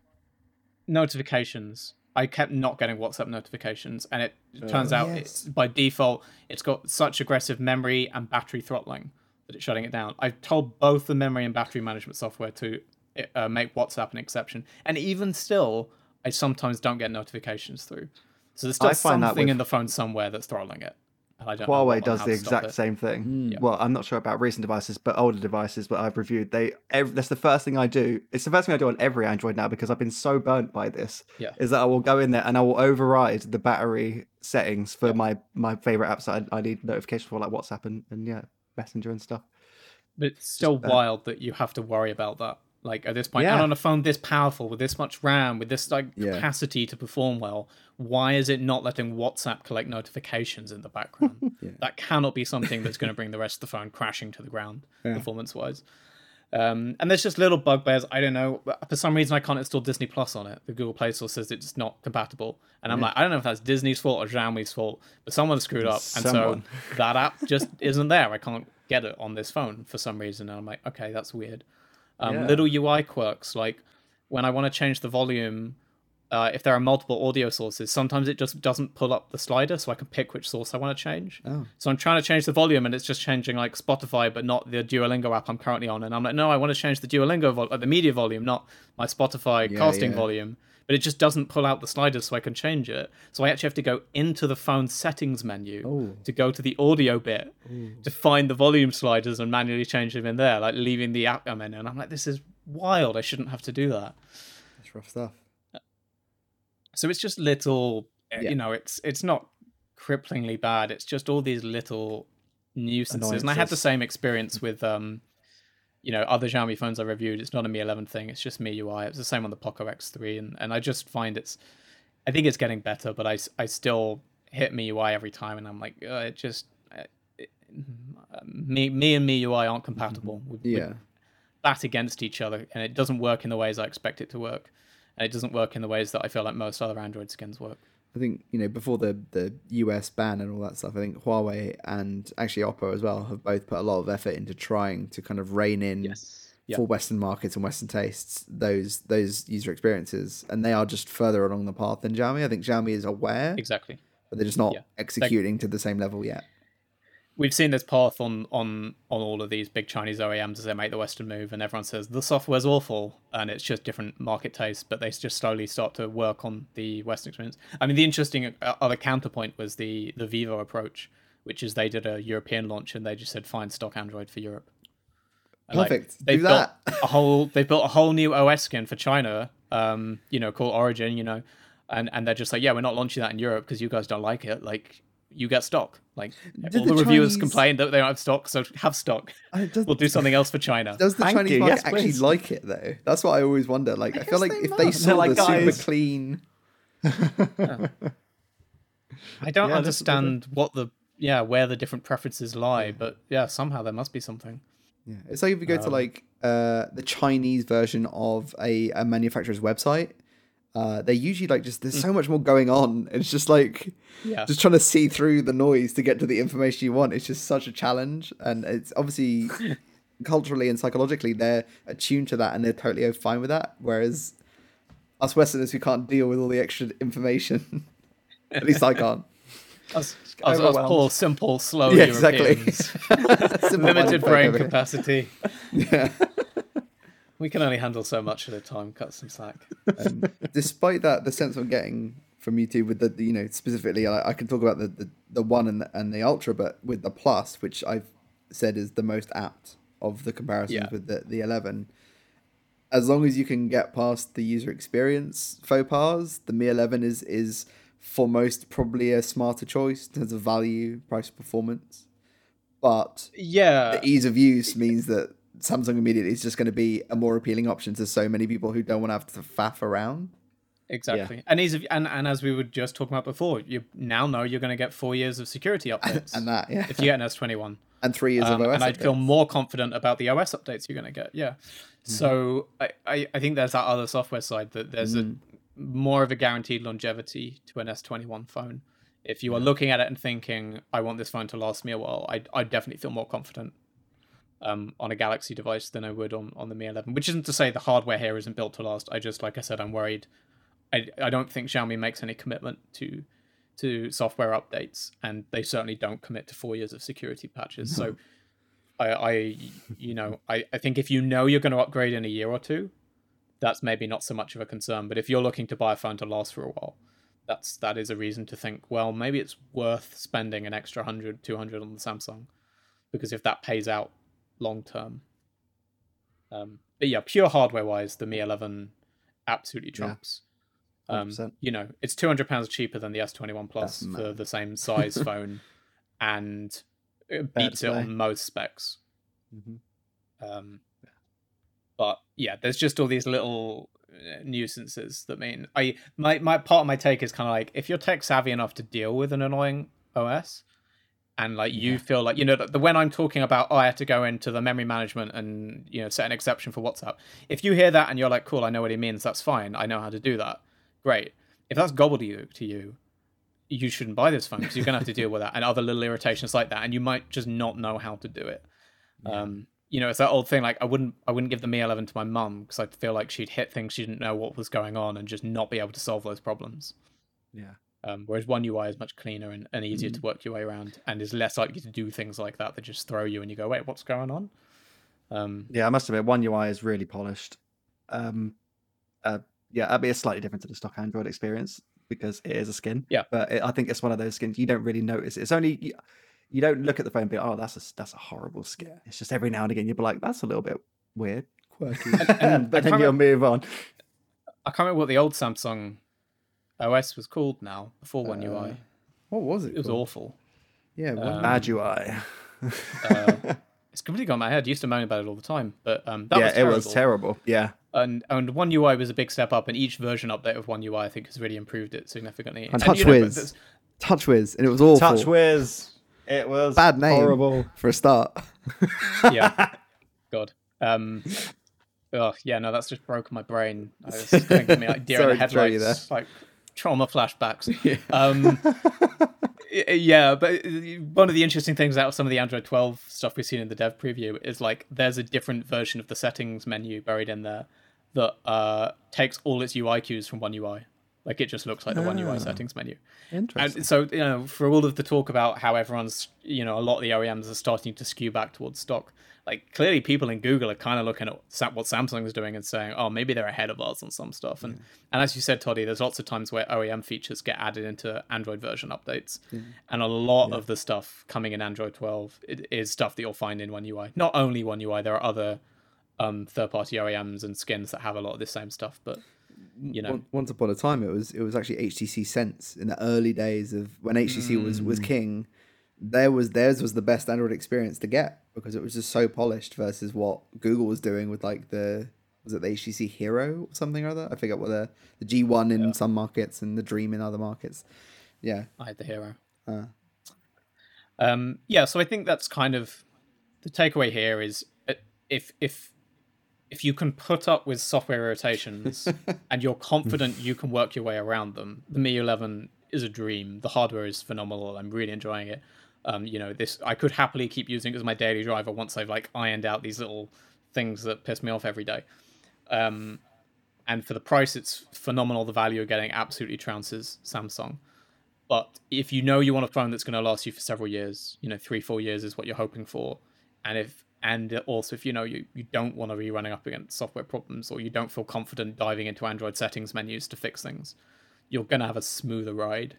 notifications. I kept not getting WhatsApp notifications, and it turns out yes. it's, by default it's got such aggressive memory and battery throttling that it's shutting it down. I've told both the memory and battery management software to uh, make WhatsApp an exception, and even still, I sometimes don't get notifications through. So there's still I find that something with- in the phone somewhere that's throttling it. And I don't Huawei does the exact it. same thing. Mm. Yeah. Well, I'm not sure about recent devices, but older devices, but I've reviewed. They ev that's the first thing I do. It's the first thing I do on every Android now because I've been so burnt by this. Yeah. Is that I will go in there and I will override the battery settings for my my favorite apps that I, I need notifications for, like WhatsApp and, and yeah, Messenger and stuff. But it's still bad. wild that you have to worry about that. Like at this point, and Yeah. on a phone this powerful with this much RAM, with this like Yeah. capacity to perform well, why is it not letting WhatsApp collect notifications in the background? [LAUGHS] Yeah. That cannot be something that's going to bring the rest of the phone crashing to the ground, [LAUGHS] performance wise. Um, and there's just little bugbears. I don't know. For some reason, I can't install Disney Plus on it. The Google Play Store says it's not compatible, and I'm like, I don't know if that's Disney's fault or Xiaomi's fault, but someone screwed up, and so that app just isn't there. I can't get it on this phone for some reason. And I'm like, okay, that's weird. Um, Yeah. Little UI quirks like when I want to change the volume uh, if there are multiple audio sources, sometimes it just doesn't pull up the slider, so I can pick which source I want to change. Oh. So I'm trying to change the volume, and it's just changing like Spotify, but not the Duolingo app I'm currently on. And I'm like, no, I want to change the Duolingo vol- uh, the media volume, not my Spotify Yeah, casting yeah. volume. But it just doesn't pull out the sliders, so I can change it. So I actually have to go into the phone settings menu Oh. to go to the audio bit to find the volume sliders and manually change them in there, like leaving the app I'm in. And I'm like, this is wild. I shouldn't have to do that. That's rough stuff. So it's just little, uh, Yeah. you know, it's it's not cripplingly bad. It's just all these little nuisances. And I had the same experience with, um, you know, other Xiaomi phones I reviewed. It's not a Mi 11 thing. It's just MIUI. It's the same on the Poco X3, and and I just find it's, I think it's getting better, but I I still hit MIUI every time, and I'm like, uh, it just. It, me, me and MIUI aren't compatible. We- we Yeah. bat against each other, and it doesn't work in the ways I expect it to work, and it doesn't work in the ways that I feel like most other Android skins work. I think you know before the the US ban and all that stuff. I think Huawei and actually Oppo as well have both put a lot of effort into trying to kind of rein in Yeah. for Western markets and Western tastes those those user experiences, and they are just further along the path than Xiaomi. I think Xiaomi is aware, Exactly. but they're just not Yeah. executing to the same level yet. We've seen this path on on on all of these big Chinese OEMs as they make the Western move, and everyone says the software's awful, and it's just different market tastes. But they just slowly start to work on the Western experience. I mean, the interesting uh, other counterpoint was the the Vivo approach, which is they did a European launch and they just said find stock Android for Europe. And, like, Perfect. they've Do that. built a whole they've built a whole new OS skin for China, um, you know, called Origin, you know, and and they're just like, yeah, we're not launching that in Europe because you guys don't like it. Like, you get stock. Like, Did all the the, reviewers Chinese- complain that they don't have stock, so have stock. Uh, does, We'll do something else for China. does the Thank Chinese you. market Yes, actually please. like it though? That's what I always wonder. Like, I, feel like they if they must. saw They're like, the super "Guys." clean, [LAUGHS] I don't Yeah, understand what the yeah where the different preferences lie, but yeah, somehow there must be something. Yeah, it's like if you go to Um, like uh, the Chinese version of a, a manufacturer's website, uh, they usually like just there's so much more going on. It's just like Yeah, just trying to see through the noise to get to the information you want. It's just such a challenge, and it's obviously [LAUGHS] culturally and psychologically they're attuned to that and they're totally fine with that. Whereas us Westerners we can't deal with all the extra information, [LAUGHS] at least I can't. [LAUGHS] us, us, us poor, simple, slow yeah, exactly. Europeans, Simple-minded limited brain capacity. Yeah. We can only handle so much at a time. Cut some slack. um, [LAUGHS] despite that, the sense I'm getting from you two with the, you know specifically, I, I can talk about the, the, the one and the, and the ultra, but with the plus, which I've said is the most apt of the comparisons Yeah. with the the 11. As long as you can get past the user experience faux pas, the Mi 11 is is for most probably a smarter choice in terms of value, price, performance. But Yeah, the ease of use means that Samsung immediately is just going to be a more appealing option to so many people who don't want to have to faff around. exactly. And ease of, and and as we were just talking about before, you now know you're going to get four years of security [LAUGHS] updates and that, yeah, if you get an S21. and three years Um, of OS. and I'd feel more confident about the OS updates you're going to get. Yeah. So I, I, I think there's that other software side that there's a more of a guaranteed longevity to an S21 phone. If you are looking at it and thinking, I want this phone to last me a while, I I definitely feel more confident um, on a Galaxy device than I would on, on the Mi 11. Which isn't to say the hardware here isn't built to last. I just, like I said, I'm worried. I I don't think Xiaomi makes any commitment to to software updates, and they certainly don't commit to four years of security patches. So, [LAUGHS] I, I, you know, I, I think if you know you're going to upgrade in a year or two, that's maybe not so much of a concern. But if you're looking to buy a phone to last for a while, that's that is a reason to think, well, maybe it's worth spending an extra 100, 200 on the Samsung, because if that pays out long term. Um, but yeah, pure hardware wise, the Mi 11 absolutely Yeah. trumps. Um, you know, it's two hundred pounds cheaper than the S twenty one Plus That's for mad. the same size [LAUGHS] phone, and it beats it on most specs. Mhm. Um, but yeah, there's just all these little uh, nuisances that mean I my my part of my take is kind of like if you're tech savvy enough to deal with an annoying OS, and like you feel like you know the, the when I'm talking about oh, I have to go into the memory management and you know set an exception for WhatsApp. If you hear that and you're like, cool, I know what he means. That's fine. I know how to do that. Great. If that's gobbledygook to you, you shouldn't buy this phone because you're gonna have to deal with that and other little irritations like that, and you might just not know how to do it. Um, you know, it's that old thing. Like I wouldn't, I wouldn't give the Mi 11 to my mum because I feel like she'd hit things she didn't know what was going on and just not be able to solve those problems. Yeah. Um, whereas One UI is much cleaner and, and easier to work your way around, and is less likely to do things like that that just throw you and you go, wait, what's going on? Um, Yeah, I must admit, One UI is really polished. Um, uh, yeah, I mean, it's slightly different to the stock Android experience because it is a skin. Yeah. but it, I think it's one of those skins you don't really notice. It's only you, you don't look at the phone and be, oh, that's a that's a horrible skin. It's just every now and again you'll be like, that's a little bit weird, Quirky. [LAUGHS] and but then you'll move on. I can't remember what the old Samsung OS was called now before One Uh, UI. what was it? It was called? awful. Yeah, what- um, Bad UI. [LAUGHS] Uh, [LAUGHS] it's completely gone my head. I used to moan about it all the time, but um, that yeah, was it was terrible. Yeah, and and One UI was a big step up, and each version update of One UI I think has really improved it significantly. And you know, but TouchWiz. TouchWiz, and it was awful. TouchWiz. It was Bad name. Horrible. for a start. [LAUGHS] yeah, God. Um, oh yeah, no, that's just broken my brain. I was just going to give me like deer in the Sorry to throw you headlights, like trauma flashbacks. [LAUGHS] Um, yeah, but one of the interesting things out of some of the Android 12 stuff we've seen in the dev preview is like there's a different version of the settings menu buried in there that uh, takes all its UI cues from One UI. Like it just looks like the One UI Ah. settings menu. Interesting. And so, you know, for all of the talk about how everyone's, you know, a lot of the OEMs are starting to skew back towards stock, like clearly people in Google are kind of looking at what Samsung is doing and saying, oh, maybe they're ahead of us on some stuff. And and as you said, Toddy, there's lots of times where OEM features get added into Android version updates, and a lot of the stuff coming in Android 12 is stuff that you'll find in One UI. Not only One UI, there are other um, third-party OEMs and skins that have a lot of this same stuff, but you know, Once- upon a time, it was it was actually HTC Sense in the early days of when HTC was was king. There was theirs was the best Android experience to get because it was just so polished versus what Google was doing with like the was it the HTC Hero or something or other? I forget what the the G one in some markets and the Dream in other markets. Yeah, I had the hero. uh, Um, yeah, so I think that's kind of the takeaway here is uh, if if if you can put up with software rotations [LAUGHS] and you're confident you can work your way around them, the Mi 11 is a dream. The hardware is phenomenal. I'm really enjoying it. Um, you know, this I could happily keep using it as my daily driver once I've like ironed out these little things that piss me off every day. Um, and for the price, it's phenomenal. The value you're getting absolutely trounces Samsung. But if you know you want a phone that's going to last you for several years, you know, three, four years is what you're hoping for, and if and also if you know you, you don't want to be running up against software problems or you don't feel confident diving into Android settings menus to fix things, you're going to have a smoother ride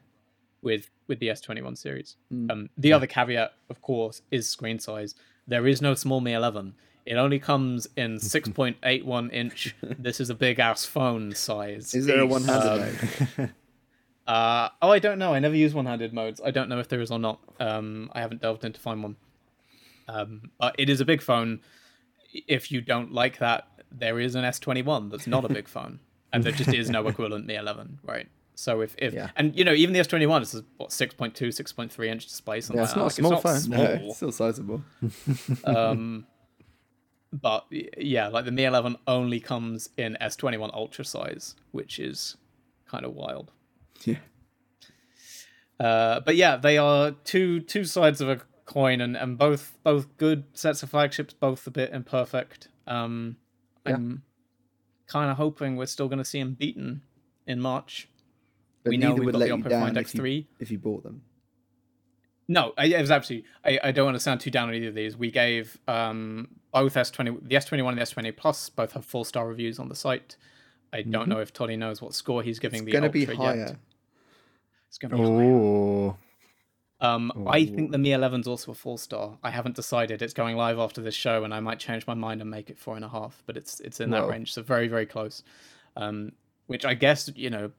with with the S21 series. Um, the other caveat, of course, is screen size. There is no small Mi 11. It only comes in [LAUGHS] 6.81 inch. This is a big ass phone size. is there a one handed Um, mode? [LAUGHS] Uh, oh, I don't know. I never use one-handed modes. I don't know if there is or not. Um, I haven't delved in to find one. Um, but it is a big phone. If you don't like that, there is an S21 that's not a big [LAUGHS] phone, and there just is no equivalent Mi 11, right? So if, if Yeah. and you know even the S21 is what 6.2, 6.3 inch display, something Yeah, it's not that. a Like, small not phone. No, it's still sizable. [LAUGHS] um, but yeah, like the Mi 11 only comes in S21 Ultra size, which is kind of wild. Yeah. Uh, but yeah, they are two two sides of a coin, and, and both both good sets of flagships, both a bit imperfect. Um, Yeah. I'm kind of hoping we're still going to see them beaten in March. But we know we've would got let the you Oppo down Find if you, X3. if you bought them. No, I, it was absolutely. I, I don't want to sound too down on either of these. We gave um, both S20, the S21 and the S20 Plus, both have four star reviews on the site. I don't know if Toddy knows what score he's giving Mm-hmm. It's the going to be Ultra higher. yet. It's going to be higher. Um, I think the Mi 11's also a four star. I haven't decided. It's going live after this show, and I might change my mind and make it four and a half. But it's it's in that Whoa. range, so very very close. Um, which I guess you know,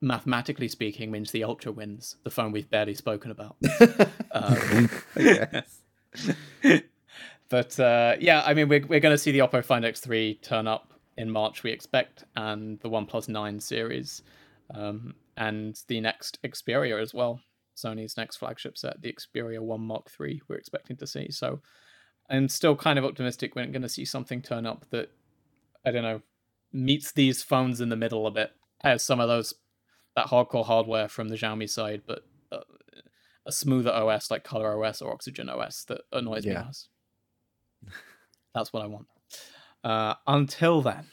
mathematically speaking, means the Ultra wins the phone we've barely spoken about. [LAUGHS] um, Yes. [LAUGHS] but uh, yeah, I mean, we're we're going to see the Oppo Find X3 turn up in March, we expect, and the OnePlus Nine series, um, and the next Xperia as well. Sony's next flagship set, the Xperia One Mark III, we're expecting to see. So I'm still kind of optimistic we're going to see something turn up that I don't know meets these phones in the middle a bit, has some of those that hardcore hardware from the Xiaomi side, but uh, a smoother OS like Color OS or Oxygen OS that annoys me Yeah. less. [LAUGHS] That's what I want. Uh, until then,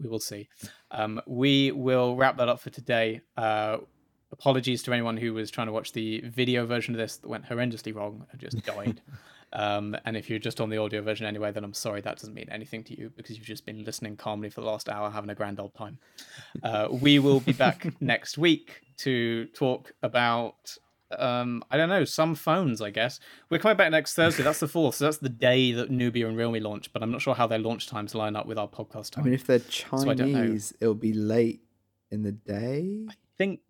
we will see. Um, we will wrap that up for today. Uh, apologies to anyone who was trying to watch the video version of this that went horrendously wrong and just died. [LAUGHS] um, and if you're just on the audio version anyway, then I'm sorry that doesn't mean anything to you because you've just been listening calmly for the last hour, having a grand old time. Uh, we will be back [LAUGHS] next week to talk about um i don't know some phones i guess we're coming back next thursday that's the fourth so that's the day that nubia and realme launch but i'm not sure how their launch times line up with our podcast time I mean, if they're I don't. Chinese, it'll be late in the day. I think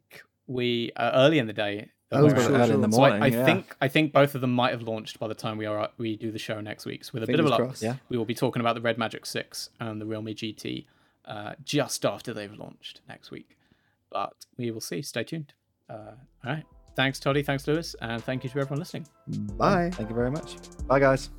we uh, early in the day Oh, Whereas- sure, early in the so I. I yeah. think I think both of them might have launched by the time we are we do the show next week. So with a bit of Fingers luck. Yeah. we will be talking about the Red Magic Six and the Realme GT uh, just after they've launched next week. But we will see. Stay tuned. Uh, all right. Thanks, Toddy. Thanks, Lewis, and thank you to everyone listening. Bye. Thank you very much. Bye, guys.